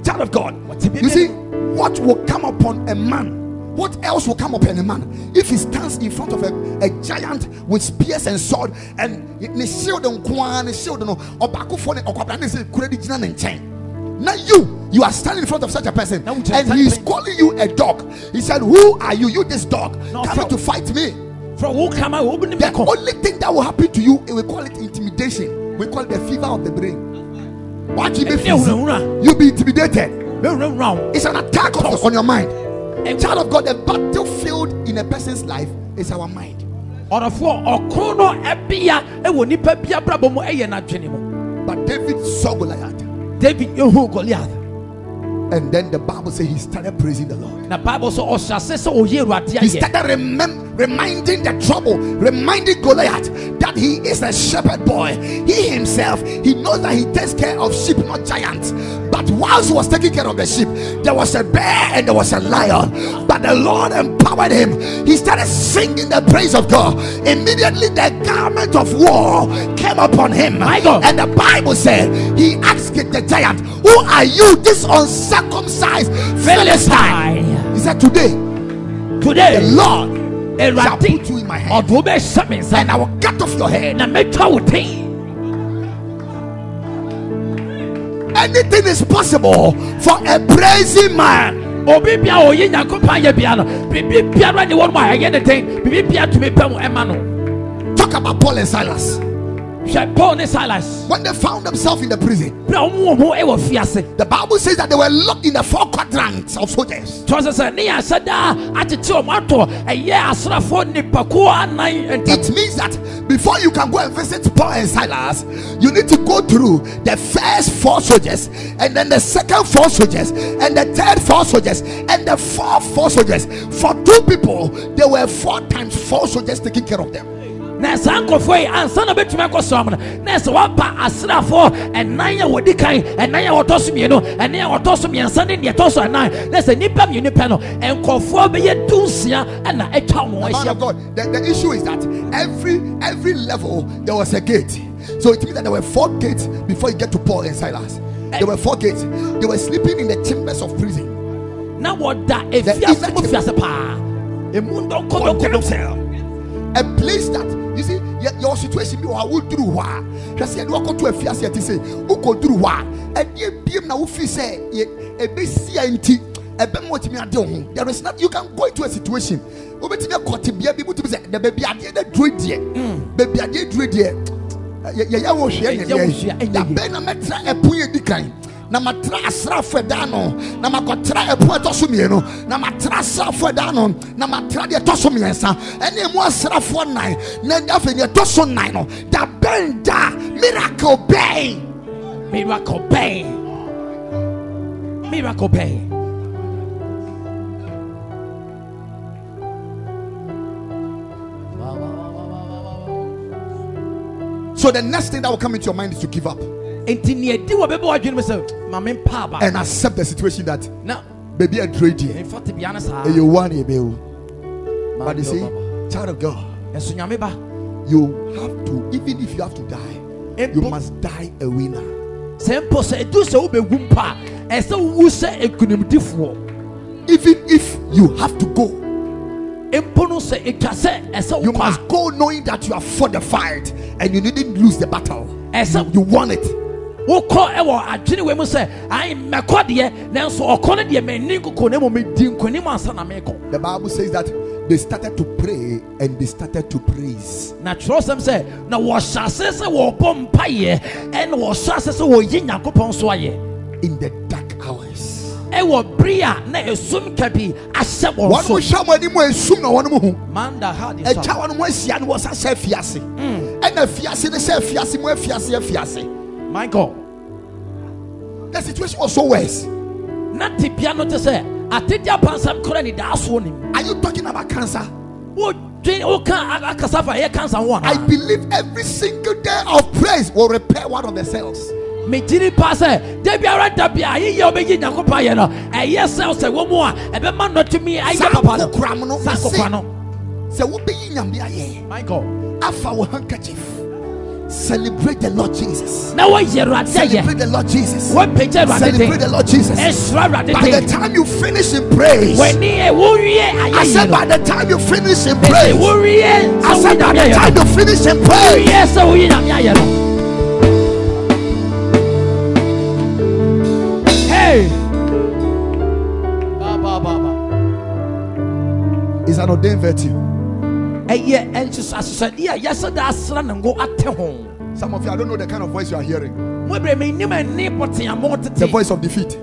child of God, you see what will come upon a man. What else will come upon a man if he stands in front of a, a giant with spears and sword and ne shield and kwan ne shield no ɔbaakofo ne ɔkwabra ne sɛ kura de gyina ne nkyɛn. Now you, you are standing in front of such a person, and he is calling you a dog. He said, "Who are you? You this dog coming to fight me?" frɛ wo kama wo ne The only thing that will happen to you, we call it intimidation. We call it the fever of the brain. What you be You'll be intimidated. It's an attack on your mind. Eh. Child of God, the battlefield in a person's life is our mind. ɔdɔfoɔ ɔko no ɛbea ɛwɔ nipa bi mu ɛyɛ n'adwene mu But David saw Goliath, david ehu goliath and then the Bible says he started praising the Lord. The bible so ɔhyɛ ase sɛ ɔyɛ awurade He started remem- reminding the trouble, reminding Goliath that he is a shepherd boy. He himself, he knows that he takes care of sheep, not giants. But whilst he was taking care of the sheep, there was a bear and there was a lion. But the Lord empowered him. He started singing the praise of God. Immediately, the garment of war came upon him. My God. And the Bible said, He asked the giant, Who are you, this uncircumcised Philistine? He said, Today, today, the Lord shall put you in my hand ɔde wo bɛhyɛ me nsa and I will cut off your head. Anything is possible for a praising man. obi bia ɔyɛ nyankopɔn ayɛ bia no biribi biara ne wɔ no ma ɛyɛ ne den biribi bia tumi pɛ mu ɛma no Talk about Paul and Silas. Paul ne silas When they found themselves in the prison, bra ɔmo wɔ ho ɛwɔ fiase the Bible says that they were locked in the four quadrants of soldiers. tɔ sɛ sɛ ne yɛ asɛ daa akyekye ɔmo atɔ ɛyɛ asrafoɔ nipakuo anan ntam It means that before you can go and visit Paul and Silas, you need to go through the first four soldiers, and then the second four soldiers, and the third four soldiers, and the fourth four soldiers. For two people, there were four times four soldiers taking care of them. Na saa yi ansa na bɛtumi akɔ sɔm no na woapa asrafoɔ ɛnan a wɔdi kan ɛnan a wɔtɔ so mmienu ɛnan a wɔtɔ so mmiɛnsa ne deɛ ɛtɔ so ɛnan na sɛ nnipa mmienu pɛ no nkɔfoɔ bɛyɛ dunsia ɛna atwa wɔn Man of God, the, the issue is that every every level there was a gate. So it means that there were four gates before you get to Paul and Silas. There were four gates. They were sleeping in the chambers of prison. na wɔda efiase mu fiase paa emu ndɔnkɔdɔnkɔdɔ A place that you see your, your situation be how would do wa. Just say walk to a fias yet say who could do wa. And ye beam now fi say a besi anti a bem what me ade There is not you can go into a situation. Obetimi akɔte bia bi mutu say the baby ade na duro die. Baby ade duro die. Yɛ yɛ wo hwɛ Ɛyɛ ne wo hwɛ, yɛ. ɛnyɛ Da yie. bɛn na mɛtra ɛpon yɛ di kan. Na matra asrafo ɛda no na makɔtra ɛpon ɛtɔ so mmienu. Na matra asrafo ɛda no na matra deɛ ɛtɔ so mmiɛnsa. Ɛne emu asrafo nan na afei deɛ ɛtɔ so nan no da bɛn da. Miracle bɛn. miracle bɛn. Miracle bɛn. So the next thing that will come into your mind is to give up nti nea ɛdi wɔ bɛbɛ w'adwene mu sɛ ma mempa and accept the situation that na baby a trade deɛ memfa te bia no saa ɛyɛ one ɛbɛwo. Ma But you see, child of God, you have to even if you have to die, you must die a winner. sɛ mpo sɛ ɛdu sɛ wobɛwu mpa a ɛsɛ wowu sɛ nkonimdifoɔ Even if you have to go, mpo no sɛ ɛtwa sɛ ɛsɛ you must go knowing that you have fought the fight and you didn't lose the battle. ɛsɛ You won it. Wokɔ ɛwɔ adwene wei mu sɛ ai mɛkɔ deɛ nanso ɔkɔ no deɛ manni nkoko na mmom medi nkonim ansa na mekɔ The Bible says that they started to pray and they started to praise. na kyerɛsɛm sɛ na wɔhyɛ ase sɛ wɔbɔ mpayɛ ɛna wɔhyɛ ase sɛ wɔyi nyankopɔn so ayɛ in the dark hours. ɛwɔ bere a na ɛsum kabi ahyɛ wɔn so more shaman anymore esum na one more. manda ha de sa wɔn mo ahyia no wɔ sa hyɛ fiase. Ɛna fiase no hyɛ fiase mo afiase afiase. michael The situation was so worse. na tebea no te sɛ atedi apansam kora ne daa soɔ nim Are you talking about cancer? wodwen woka a- akasa fa ɛyɛ cancer ho I believe every single day of praise will repair one of the cells. megyiri pa sɛ da biara da bia ayeyɛ wobɛyi nyankopɔn ayɛ no ɛyɛ sɛ sɛ wɔ mu a ɛbɛma nnɔtumi ayɛ papa no saa kokora no Sɛ wobɛyi nyame ayɛ, michael afa wo handkerchief. Celebrate the Lord Jesus. na wɔyɛ awurade ayɛ Celebrate the Lord Jesus. wɔpagya awurade Celebrate the Lord Jesus. By the time you finish in praise, w'ani ɛ wowie I said by the time you finish in praise, I said by the time you finish in praise, wowie sɛ woyi nyame ayɛ no hey ba ba ba ba it's an ordained virtue. Ɛyɛ ɛnhyehyɛ ahyehyɛdeɛ a yɛsɛ da asra ne ngo ate ho. Some of you, I don't know the kind of voice you are hearing. mo menim ani pɔteamɔ The tete. Voice of defeat,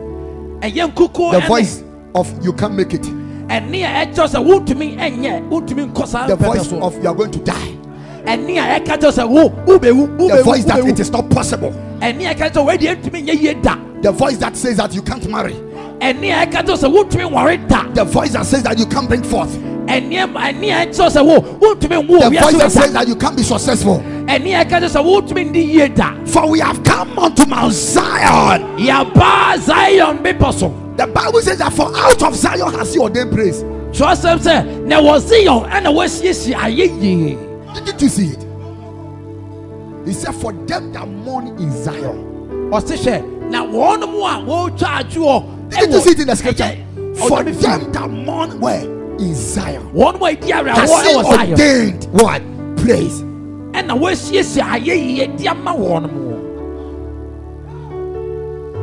ɛyɛ the ɛne- voice of you can't make it, ɛne a ɛkyerɛ sɛ wontumi ɛnyɛ wontumi nkɔ saa the pɛpɛ voice so. of you are going to die, ɛne a ɛka kyerɛ sɛ wo wobɛwu the voice that it is not possible. ɛne a ɛka sɛ wɔadi antumi nyɛ yie da. The voice that says that you can't marry. ɛne a ɛka sɛ sɛ wotumi nware da. The voice that says that you can't bring forth. Ɛne ɛne a ɛka sɛ wo wotumi nwo The voice that says that you can't be successful. ɛne a ɛka sɛ sɛ wotumi ndi yie da For we have come unto Mount Zion. zion The Bible says that for out of Zion has he ordained praise. kyerɛsɛm sɛ na wɔ zion ɛna wɔasiesie ayɛ yie Didn't you see it? He said, For them that mourn in Zion. hwɛ na wɔnom a wɔretwa adwoɔ Didn't you see it in the scripture? For them that mourn where? In Zion. wɔnom a ɛdi Has he ordained what? Wɔasiesie ayɛ yie de ama wɔnom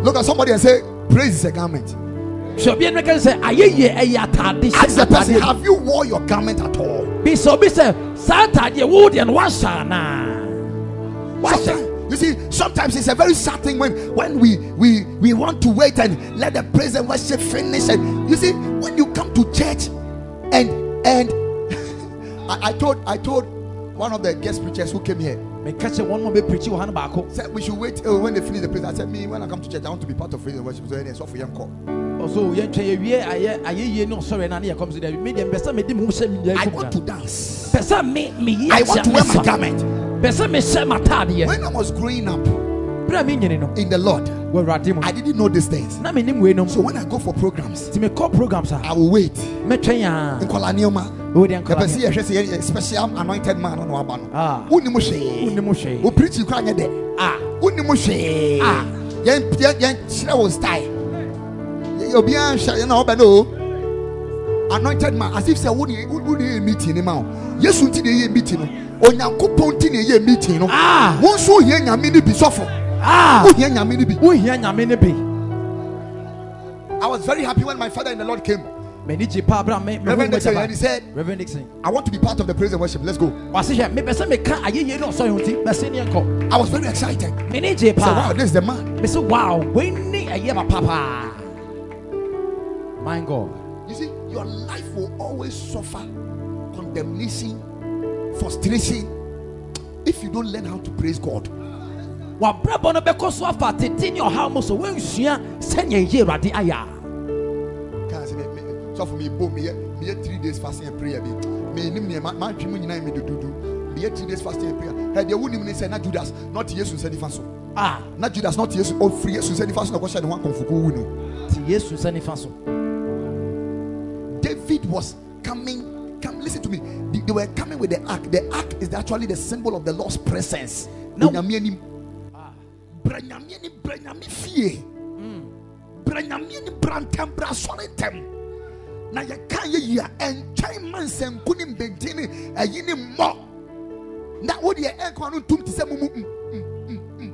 Look at somebody and say, Praise is a garment. hwɛ obi no ka sɛ ayɛ yie ɛyɛ atade Ask the person, Have you wore your garment at all? bi sɛ obi sɛ saa atadeɛ wo deɛ no woahyɛ Sometimes, you see, sometimes it's a very sad thing when when we we we want to wait and let the praise and worship finish. And you see, when you come to church, and and <laughs> I, I told I told one of the guest preachers who came here meka kyɛ wɔnom a bɛprikyi wɔ ha no baako said we should wait uh, when they finish the praise. I said, me when I come to church, I want to be part of praise and worship. So it's for young call. ɔso yɛntwɛ yɛwie ayɛ ayɛ yie ne ɔsɔre no ne yɛkɔm so dɛ medeɛ mpɛ sɛ ho hyɛ I want to dance. pɛ sɛ me meyi I want to wear my garment. pɛ sɛ mehyɛ m'atadeɛ When I was growing up berɛ a menyini no. In the Lord, wɔ awurade mu I didn't know these things. na menim wei nom So when I go for programs, nti mekɔ programs a I will wait. mɛtwɛn a. Nkola Neoma. wɔde yɛpɛ sɛ nkɔla yɛhwɛ sɛ yɛ special anointed man no na waba no. Ah. wonim hwee. Wonim hwee. Wopreachi kora nyɛ dɛ. A wonim hwee. Ah. Yɛn- yɛn- yɛnkyerɛ wo style. Obiara nhyɛ yɛ na wobɛ no o. Anointed man as if sɛ wode yɛ meeting ne ma wo. Yesu nti na ɛyɛ meeting no onyankopɔn nti na ɛyɛ meeting no. Ah. wo nso wohia nyame no bi sɔfo Ah! a wohia nyame no bi wohia nyame no bi i was very happy when my father in the lord came. M'ani gye paa berɛ a me- me ho reverend dixon and he said reverend dixon i want to be part of the praise and worship. Let's go. Wase hwɛ mepɛ sɛ meka ayɛ yie ne ɔsɔre ho nti bɛse ne yɛnkɔ i was very excited. I said, wow this is the man. Me sɛ wow ne papa. My god. You see, your life will always suffer condemnation, frustration if you don't learn how to praise God. Wabrabɔ no bɛkɔ so afa tete ne ɔhaw mu so woansua sɛnea ɛyɛ awurade ayɛ a Can't say, me- me- So for me, boom, me, me three days fasting and prayer. Me, me, nim ne ma ma dream nyina me do do do. Me three days fasting and prayer. Hey, the woman say na Judas, not Jesus said if so. a Na Judas, not Jesus. Oh, free Jesus said if so. Na question one konfuku wunu. nti yesu nsa nifa so David was coming. Come, listen to me. They, they were coming with the ark. The ark is actually the symbol of the Lord's presence. No. Onyame anim. Branyame fie. Branyame anim, brantem, brasɔre ntɛm. Na yɛka yɛ yi a ɛnkyɛn ma nsɛnku ne mbɛnti ne ɛyi ne mmɔ. Na wo deɛ ɛnkɔ ano ntum te sɛ mumu. mm, mm, mm.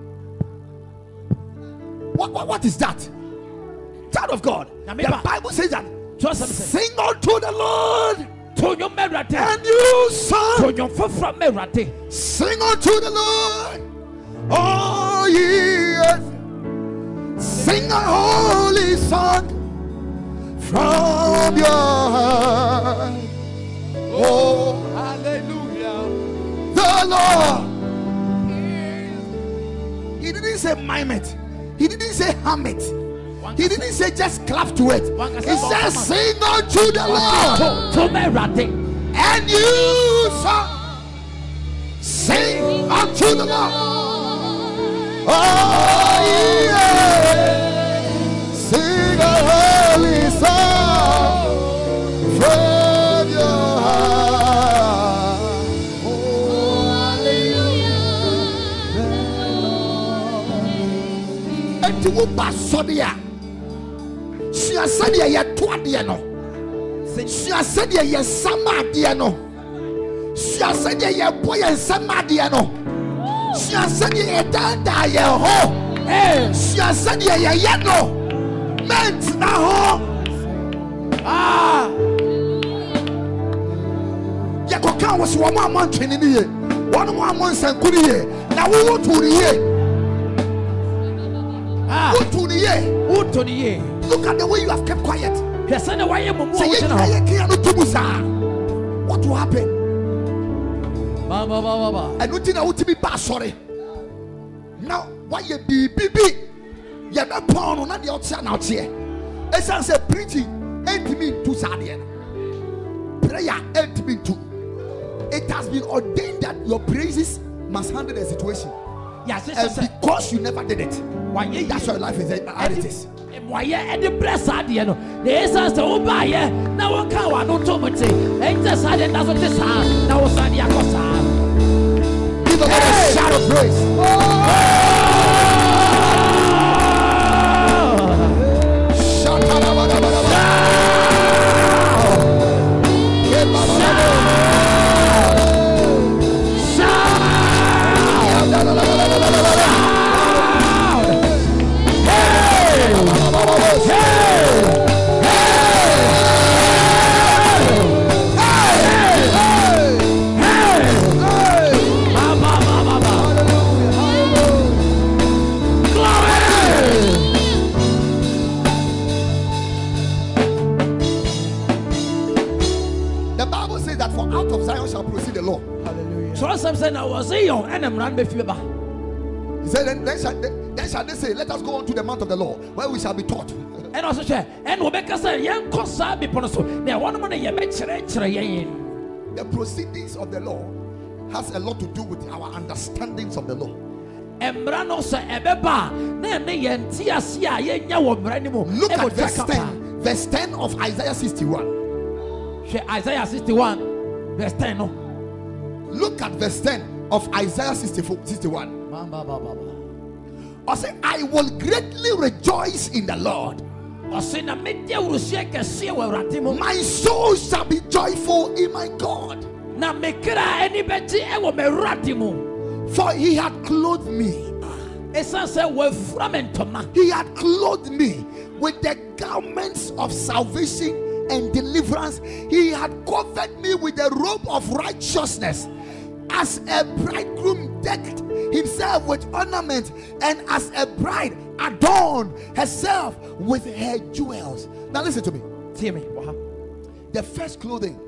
What, what, what is that? Child of God. The. Bible says that Sing unto the Lord to nnwom ma and you to son. nnwom foforɔ ma awurade Sing unto the Lord, all ye earth. Sing a holy song from your heart. Oh, hallelujah the Lord. He didn't say mime it. He didn't say hum it. He didn't say just clap to it. He said sing unto the Lord. and you shall sing unto the Lord. Oh, yeah. Sing a holy song from your heart. Enti wo ba sɔde a sua sɛdeɛ nsɛm adeɛ no sua sɛdeɛ yɛdaadaa yɛn ho Hey, sua sɛdeɛ yɛyɛ no mɛntena ho ah, yɛkɔka wo so wɔn a mo antwene ne yie wɔn mo a mo nsanku ne yie na wowo to ne yie ah, woto ne yie woto ne yie look at the way you have kept quiet hwɛ sɛne wayɛ mmɔmu a sɛ wogyina yɛka hɔ yɛkea no to mu saa what will happen ɛno nti na wotumi ba. Asɔre na wayɛ biribi bi yɛbɛpɔn no na deɛ ɔteɛ na ɔteɛ ɛsiane sɛ preaching. Ɛntumi ntu saa adeɛ no prayer ɛntumi ntu it has been ordained that your praises must handle the situation. And because you never did it that's why your life is how it is wayɛ ɛde brɛ saa adeɛ no na ɛsiane sɛ wobaayɛ na wɔka w'ano to mo te ɛnyɛ saa deɛ nda so te saa na wo saa deɛ akɔ saa give a God a shout of praise Kyerɛwsɛm sɛ na wɔ Zion no bɛfi bɛba He said, then, then, shall, then, then shall they say, Let us go on to the mount of the law, where we shall be taught. ɛna ɔso hwɛ ɛna wɔbɛka sɛ yɛnkɔ saa bepɔ no so na ɛhɔ nom no yɛbɛkyerɛkyerɛ yɛn The proceedings of the law has a lot to do with our understandings of the law. mmara no sɛ ɛbɛba a na ɛne yɛn te ase a yɛnya wɔ mmara no mu Look at verse 10, verse 10 of Isaiah 61. hwɛ Isaiah 61 verse 10 no Look at verse 10 of Isaiah 64, 61. Ba, ba, ba, ba, ba. I say, I will greatly rejoice in the Lord. ɔse na mɛdi awurusua kɛseɛ wɔ awurade mu My soul shall be joyful in my God, na me kra ani bɛgye ɛwɔ m'awurade mu for he had clothed me. ɛsiane sɛ wɔafura me ntɔma He had clothed me with the garments of salvation and deliverance. He had covered me with the robe of righteousness. As a bridegroom decked himself with ornament, and as a bride adorned herself with her jewels. Now, listen to me. tie me ha The first clothing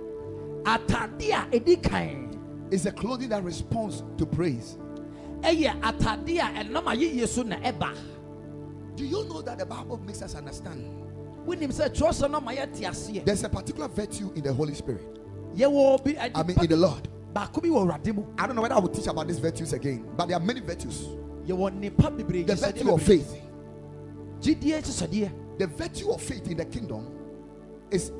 atade a ɛdi is a clothing that responds to praise. ɛyɛ atade a ɛnam ayɛyie so Do you know that the Bible makes us understand wonim sɛ kyerɛsɛ no ma yɛte aseɛ there's a particular virtue in the Holy Spirit? I mean, in the Lord. Baako bi wɔ I don't know whether I will teach about these virtues again, but there are many virtues. yɛwɔ nipa bebree The virtue of faith. The virtue of faith in the kingdom is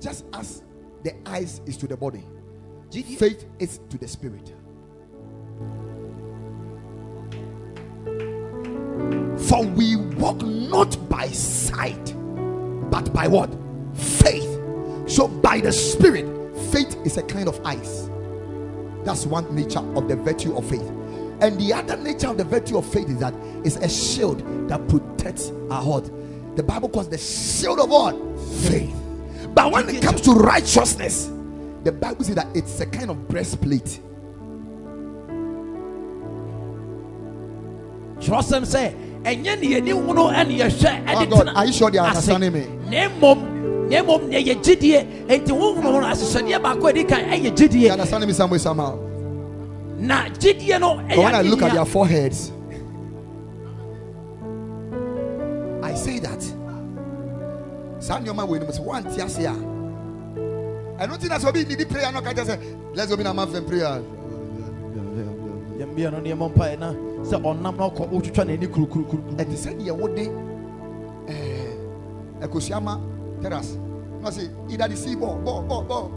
just as the eyes is to the body, faith is to the spirit. For we walk not by sight, but by what? Faith. So by the spirit, faith is a kind of eyes. That's one nature of the virtue of faith. And the other nature of the virtue of faith is that it's a shield that protects our heart. The Bible calls the shield of what? Faith. But when it comes to righteousness, the Bible says that it's a kind of breastplate. kyerɛsɛm sɛ ɛnyɛ ne yɛni wono ɛne yɛhwɛ Oh God, are you sure they are understanding me? Na mmom na mmom na ɛyɛ gyidie enti honhom no ahyehyɛdeɛ baako a ɛdi kan ɛyɛ You gyidie understanding me some way, somehow? na gyidie no But when I ɛyɛ look at adehia. their foreheads, I say that. Saa nneɛma wei no mu sɛ woante ase a ɛno nti na sɛ obi nnidi prayer no ɔka kyerɛ sɛ let's obi na amafɛm prayer yɛmbia no nneɛma mpaeɛ na sɛ ɔnam na ɔkɔ wotwitwa n'ani kurukurukuru ɛte sɛ deɛ wode akosiama terrace na ɔse either the sea ball ball ball ball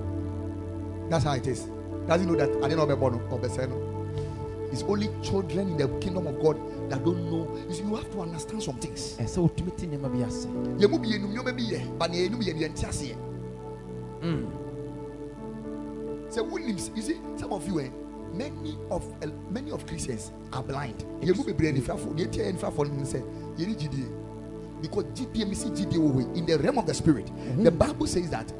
that's how it is. Doesn't know that ade na ɔbɛbɔ no ɔbɛsɛ no it's only children in the kingdom of God that don't know. You see you have to understand some things. Wotumi te nneɛma bi ase. Yɛn mu bi yɛnum nneɛma bi yɛ but nea yɛnum yɛ deɛ nti aseɛ sɛ wonim s- you see some of you eh, many of eh, many of Christians are blind. Yɛn mu bebree nifrafo deɛ etia yɛ nifrafo no sɛ yɛn gyidie because gyidie mi wɔ hɔ yi in the realm of the spirit the bible says that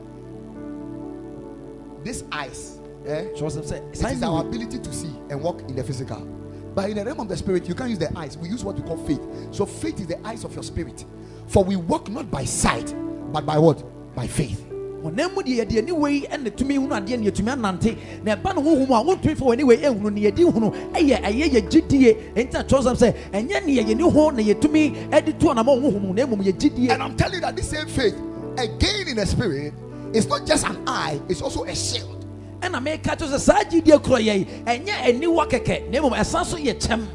this eyes eh, sɛ it saa is our ability to see and walk in the physical. But in the realm of the spirit, you can't use the eyes. We use what we call faith. So faith is the eyes of your spirit. For we walk not by sight, but by what? By faith. Mu deɛ yɛde ani wei ɛna tumi hunu adeɛ ne yɛtumi anante. Na ɛba honhom a wontumi fa w'ani wei ɛhunu ne yɛde hunu. Ɛyɛ ɛyɛ yɛ gyidie. Ɛnti na sɛ ɛnyɛ ne yɛyɛ ne ho na yɛtumi to anama honhom na mmom yɛ gyidie. And I'm telling you that this same faith, again in the spirit, is not just an eye, it's also a shield. ɛna meka kyerɛ sɛ saa gyidie korɔ yɛ yi ɛnyɛ aniwa kɛkɛ. Na mmom ɛsan so yɛ kyɛm.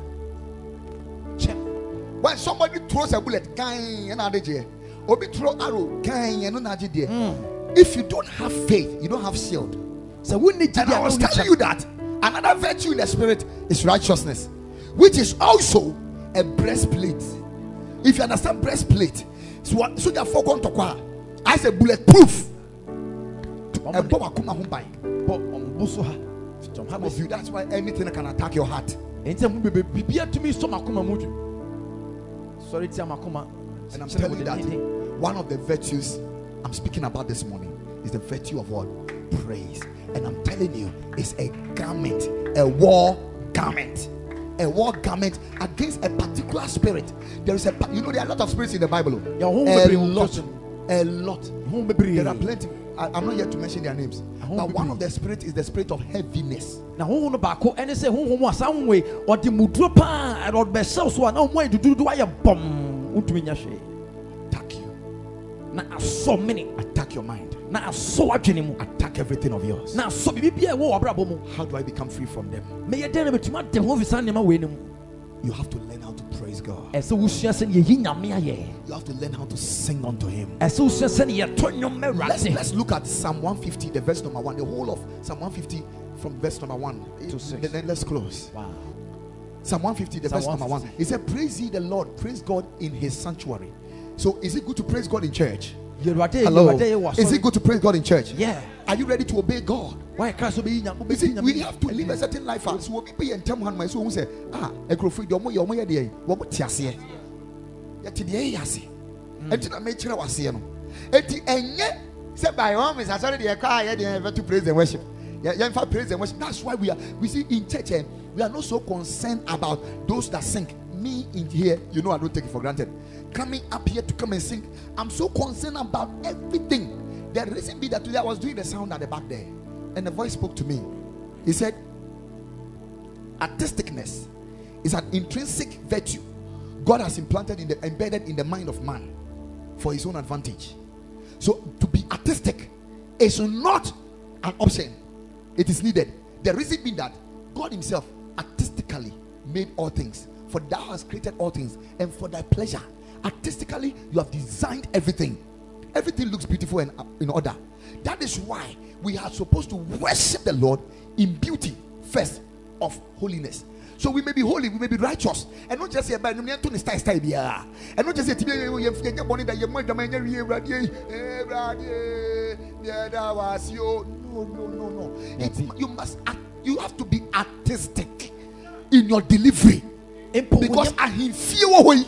Kyɛm. When somebody throws a bullet, gang, and adage, or be throw arrow, gang, and adage. If you don't have faith, you don't have shield. sɛ wonni And gyidie I was telling you that another virtue in the spirit is righteousness, which is also a breastplate. If you understand breastplate, so what so therefore going to qua I say bulletproof. Ɔmo And de- Bob Akuma Humbai. bɔ ɔmo bo so ha Kyɛm ha Some of you, that's why anything can attack your heart. ɛnti sɛ mo bebe biribiara tumi sɔ makoma mu dwe sɔre tia makoma And I'm telling you that one of the virtues I'm speaking about this morning is the virtue of what? Praise. And I'm telling you, it's a garment, a war garment. A war garment against a particular spirit. There is a, you know, there are a lot of spirits in the Bible. A lot. A lot. There are plenty. I, I'm not here to mention their names. But one of the spirits is the spirit of heaviness. na honhom no baako ɛne sɛ honhom a saa honhom yi ɔde muduro paa ɛde ɔde bɛhyɛw so a na ɔmo ayɛ dudududu ayɛ bɔm wontumi nya hwee Attack your mind. na asɔ w'adwene mu Attack everything of yours. na asɔ biribi biara ɛwɔ w'abrabɔ mu How do I become free from them? mɛyɛ dɛn na bɛtumi ade ho fi saa nneɛma wei no mu You have to learn how to praise God. ɛsɛ wosua sɛ ne yɛyi You have to learn how to sing unto Him. ɛsɛ wosua sɛ ne yɛtɔ nnwom ma Let's, let's look at Psalm 150, the verse number one. The whole of Psalm 150 from verse number one To six. Then- let's close. Wow. Psalm 150, the Psalm verse number one. 150. It said, Praise ye the Lord, praise God in His sanctuary. So, is it good to praise God in church? Hello. yɛwurade yɛ wɔ Is it good to praise God in church? Yeah. Are you ready to obey God? wayɛ kra sɛ wobɛyi nya You see, we have to live a certain life. ah. So, we be in term hand, my so who say, Ah, a crofid, your moya, moya, dear, what would Tiasia? Yet, the Yasi. And to make sure I was seeing. And the enye said by one is sorry, the cry, yeah, to praise and worship. Yeah, yeah, in fact, praise and worship. That's why we are, we see in church, eh, we are not so concerned about those that sing. Me in here, you know, I don't take it for granted. Coming up here to come and sing, I'm so concerned about everything. The reason be that today I was doing the sound at the back there, and the voice spoke to me. He said, artisticness is an intrinsic virtue God has implanted in the embedded in the mind of man for his own advantage. So to be artistic is not an option, it is needed. The reason being that God Himself artistically made all things, for thou hast created all things, and for thy pleasure. Artistically, you have designed everything. Everything looks beautiful and uh, in order. That is why we are supposed to worship the Lord in beauty first of holiness. So we may be holy, we may be righteous, and not just say by no to style. And not just say tibi you you get money that you might demand you ready, that was you. No, no, no, no. It's, you must act, you have to be artistic in your delivery because wonyam- ahemfie wɔ hɔ yi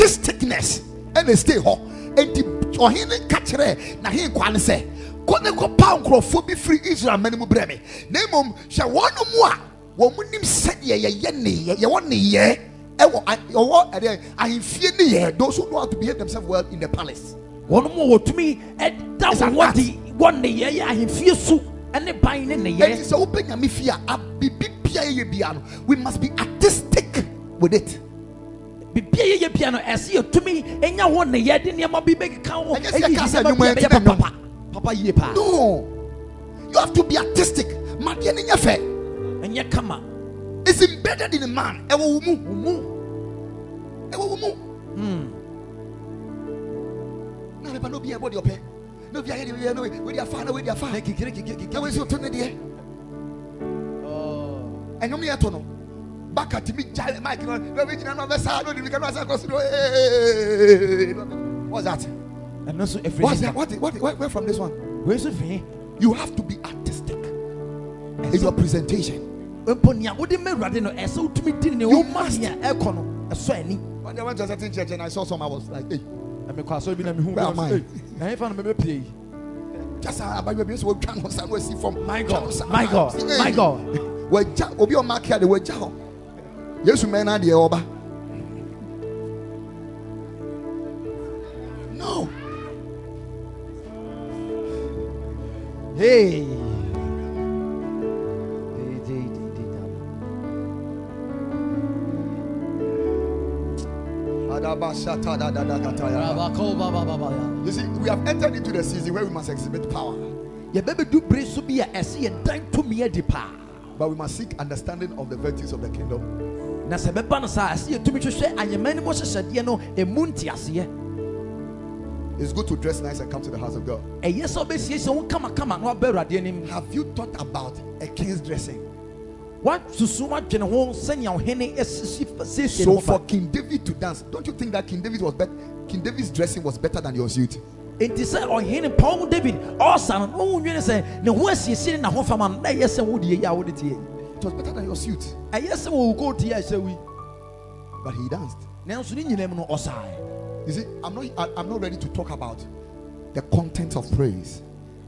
yɛde artisticness ɛna stay hɔ enti ɔhene ka kyerɛ n'ahenkwa ne sɛ kɔ ne kɔpa nkurɔfoɔ bi firi israel no mu brɛ me na mmom hwɛ wɔn mu a wɔn nim sɛdeɛ yɛyɛ neyɛ yɛwɔ neyɛ ɛwɔ a- ɔwɔ ɛdeɛ ahemfie neyɛ those who know how to behave themselves well in the palace wɔn mu wɔtumi ɛda an wɔn ne yɛ yɛ ahemfie so ɛne ban ne ne yɛ sɛ wopɛ nyame fie a abibi bia yɛyɛ bia no we must be artistic with it bibia yɛyɛ bia no ɛsɛ yɛtumi ɛnya wɔn ne yɛ de nneɛma bi bɛkeka ho Ɛnyɛ sɛ ɛyi yɛka sɛ nneɛma bi nnwuma a yɛn bɛyɛ ti na papa papa yie paa no you have to be artistic madeɛ ne nyɛ fɛ ɛnyɛ kama is embedded in a man. Ɛwɔ wo mu. wɔn mu Ɛwɔ wo mu. hmm, Na nipa no bi ɛbɔ deɛ ɔpɛ. Na obi ayɛ deɛ ɔyɛ no we de afa na we de afa. na kikiri kikiri Na we kikiri nso to ne deɛ. Oh. Ɛnyɔm ne yɛ to no. Baka ti mi gya mic no. Na obi gyina no ɔbɛ saa na odi mi ka no asa kɔ so no. Hey. What's that? ɛno nso efiri What's that? What? What? Where, where from this one? wei nso fi You have to be artistic in your presentation. mpo nea wode ma awurade no ɛsɛ wotumi di ne You must. nea ɛkɔ no ɛsɔ ani When I went to a certain church and I saw some, I was like, hey, na mekɔ asɔre bi na mehu Where am I? na ɛfa no mɛbɛpie yi just about your. We're to stand. We from My God, my God, my God. wagya obi a ɔma aka de wagya hɔ yesu mɛ na adeɛ ɔba no. Hey. You see, we have entered into the season where we must exhibit power, yɛbɛbɛdu bere so bi a ɛsɛ yɛdan tumi adi paa but we must seek understanding of the virtues of the kingdom. Na sɛ bɛba no saa ɛsɛ yɛtumi hwehwɛ anyɛma no mu hyehyɛdeɛ no ɛmu nteaseɛ It's good to dress nice and come to the house of God. ɛyɛ sɛ wobɛsiesie wo kamakama na waba awurade anim Have you thought about a king's dressing? woasusu woadwene ho sɛnea ɔhene asisi- siesie So for King David to dance, don't you think that King David was better? King David's dressing was better than your suit. enti sɛ ɔhene paul david ɔsa no wohu nwene sɛ ne ho asiesie ne n'ahofama no na ɛyɛ sɛ wode yɛ a wode tie It was better than your suit, ɛyɛ sɛ wɔwo kɔɔtie a ɛsɛ we. but he danced. nanso ne nyinaa mu no ɔsae You see, I'm not. I, I'm not ready to talk about the content of praise,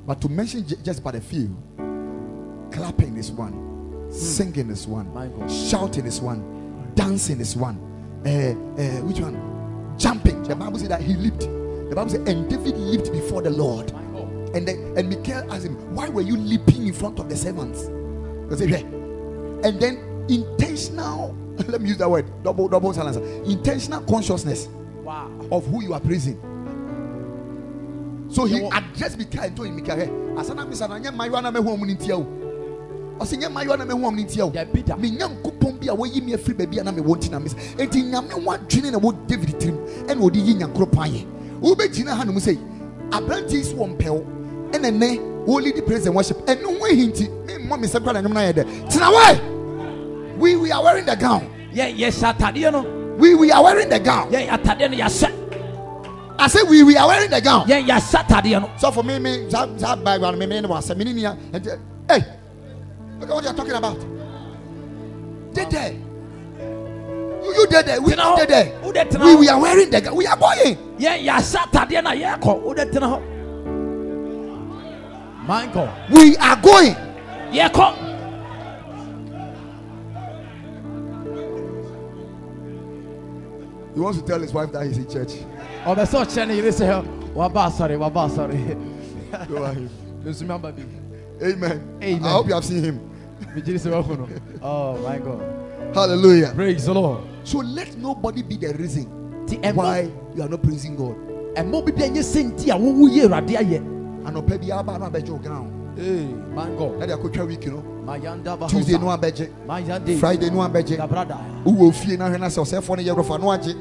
but to mention j- just but a few. Clapping is one, singing is one, shouting is one, dancing is one. Uh, uh, which one? Jumping. The Bible said that he leaped. The Bible said, and David leaped before the Lord. And then, and Michael asked him, Why were you leaping in front of the servants? He said. And then intentional, <laughs> let me use that word, double double silence. Intentional consciousness wow. of who you are praising. So he addressed Mikael and told him, Mikael, asana misa na nye mayo na me hu omuni ntia o. Ɔsɛ nye mayo na me hu omuni ntia o. Dabi da. Me bi a wɔyi me afiri baabi a na me wɔ nti na misa. Enti nyame wadwene na wɔ David tirim ɛna ɔde yi nyankoropɔn ayɛ. Wobɛgyina ha no mu sɛ aberante yi so wɔ mpɛw ɛna nnɛ wɔledi praise and worship ɛno ho ahi nti memmɔ me sɛ kora na nnwom no ayɛ dɛ tena wɛ we we are wearing the gown yɛ yɛhyɛ atadeɛ no we we are wearing the gown yɛ atadeɛ no yɛahyɛ I say we we are wearing the gown yɛ yɛahyɛ atadeɛ no So for me, me that that background, me me ne was me ni and uh, hey, look at what you're talking about. Did there? You you did there? We Tena did there? We we are wearing the gown. We are going. yɛ yɛahyɛ atadeɛ no a yɛrekɔ wode tena hɔ god We are going. yɛkɔ He wants to tell his wife that he's in church. ɔbɛ sɛ ɔkyerɛ ne yere sɛ waba asɔre waba asɔre Go ahead. mesumi aba bi Amen. Amen. I hope you have seen him. megyere sɛ wahu no oh my god Hallelujah. praise the lord So let nobody be the reason ɛmmɔ why you are not praising God. ɛmmɔ bibi ɛnyɛ sɛ nti a wowu yɛ awurade ayɛ And ọpẹ bi aba no abẹjẹ ground. Hey, my god Ẹdi akotwa week no. mayanda bahosa Tuesday no abẹjẹ. Friday no abẹjẹ. gabrada Wúwo fie hwẹ náà sẹ ọsẹ fọ ni yẹ no agye.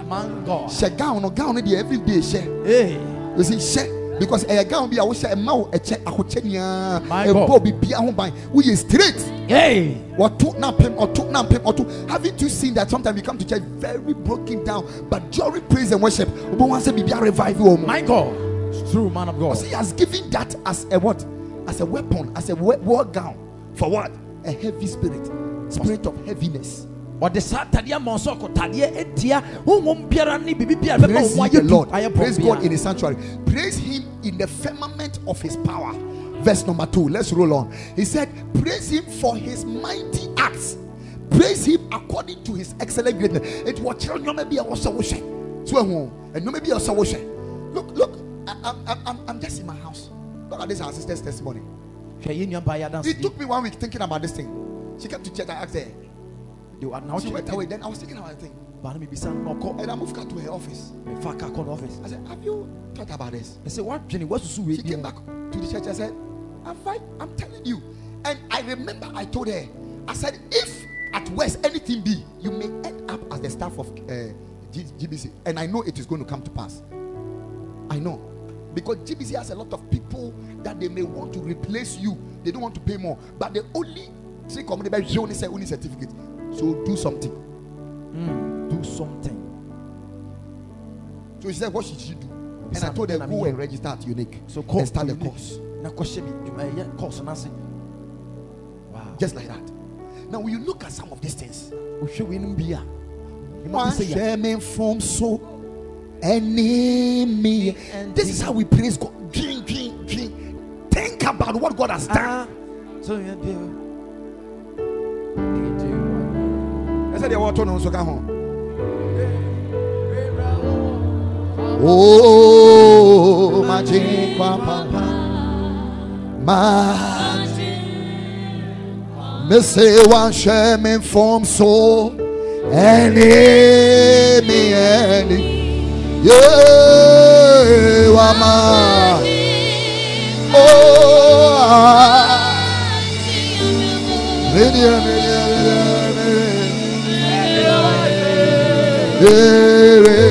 hyɛ gown no gown no deɛ everyday hyɛ hey. Yɛsi hyɛ because ɛyɛ gown bi a wohyɛ ɛma wo ɛkyɛ ahokyɛ nyinaa ɛbɔ bibia ho ban. Woyɛ straight. Hey. Wɔto na pem ɔto na pem ɔto haven't you seen that sometimes you come to church very broken down but during praise and worship? Wobɛ wɔn sɛ bibia revive wɔ mu my god. It's true man of god. He has given that as a what? As a weapon as a war gown for what? A heavy spirit. Spirit of heaviness. Ɔde saa tadeɛ ama ɔsɛ ɔkɔtadeɛ atia honhom biara ne biribi biara bɛma praise wo ye ayɛ the Lord. praise God in his sanctuary. Praise him in the firmament of his power. Verse number two. Let's roll on. He said praise him for his mighty acts. Praise him according to his excellent greatness. It was nneɛma bi a wɔsɛ wohwɛ so ɛho nneɛma bi a wɔsɛ wohwɛ look look I, I, I, I'm, I'm just in my house. Look at this our sister's testimony hwɛ yɛ nnuaba yɛ adanse it took me one week thinking about this thing she came to church I asked her she went away then I was thinking about the thing baa no mebisa no na ɔkɔ and I moved her to her office mefa ka kɔ no office I said have you thought about this ɛsɛ woadwene woasusu wei She bi came back to the church. I said, I'm fine. I'm telling you. And I remember I told her, I said, if at worst anything be, you may end up as the staff of uh, G- GBC. And I know it is going to come to pass. I know. Because GBC has a lot of people that they may want to replace you. They don't want to pay more. But the only three community only say only certificate. So do something. do something So she said, What should she do? And I told her, Go and register at Unique. so kɔ and start the course. na kɔhyɛ bi course no ase wow Just like that. Now, when you look at some of these things, wohwɛ wei nom bi a ɛma bi sɛ yɛ Wash me from so enemy. This is how we praise God. Drink, drink, drink. Think about what God has done. Ah, so yɛ deɛ I said, "What on so come home." Oh, my papa. Ma me say one share me from so any me yeah wama oh ah. Media. Yeah.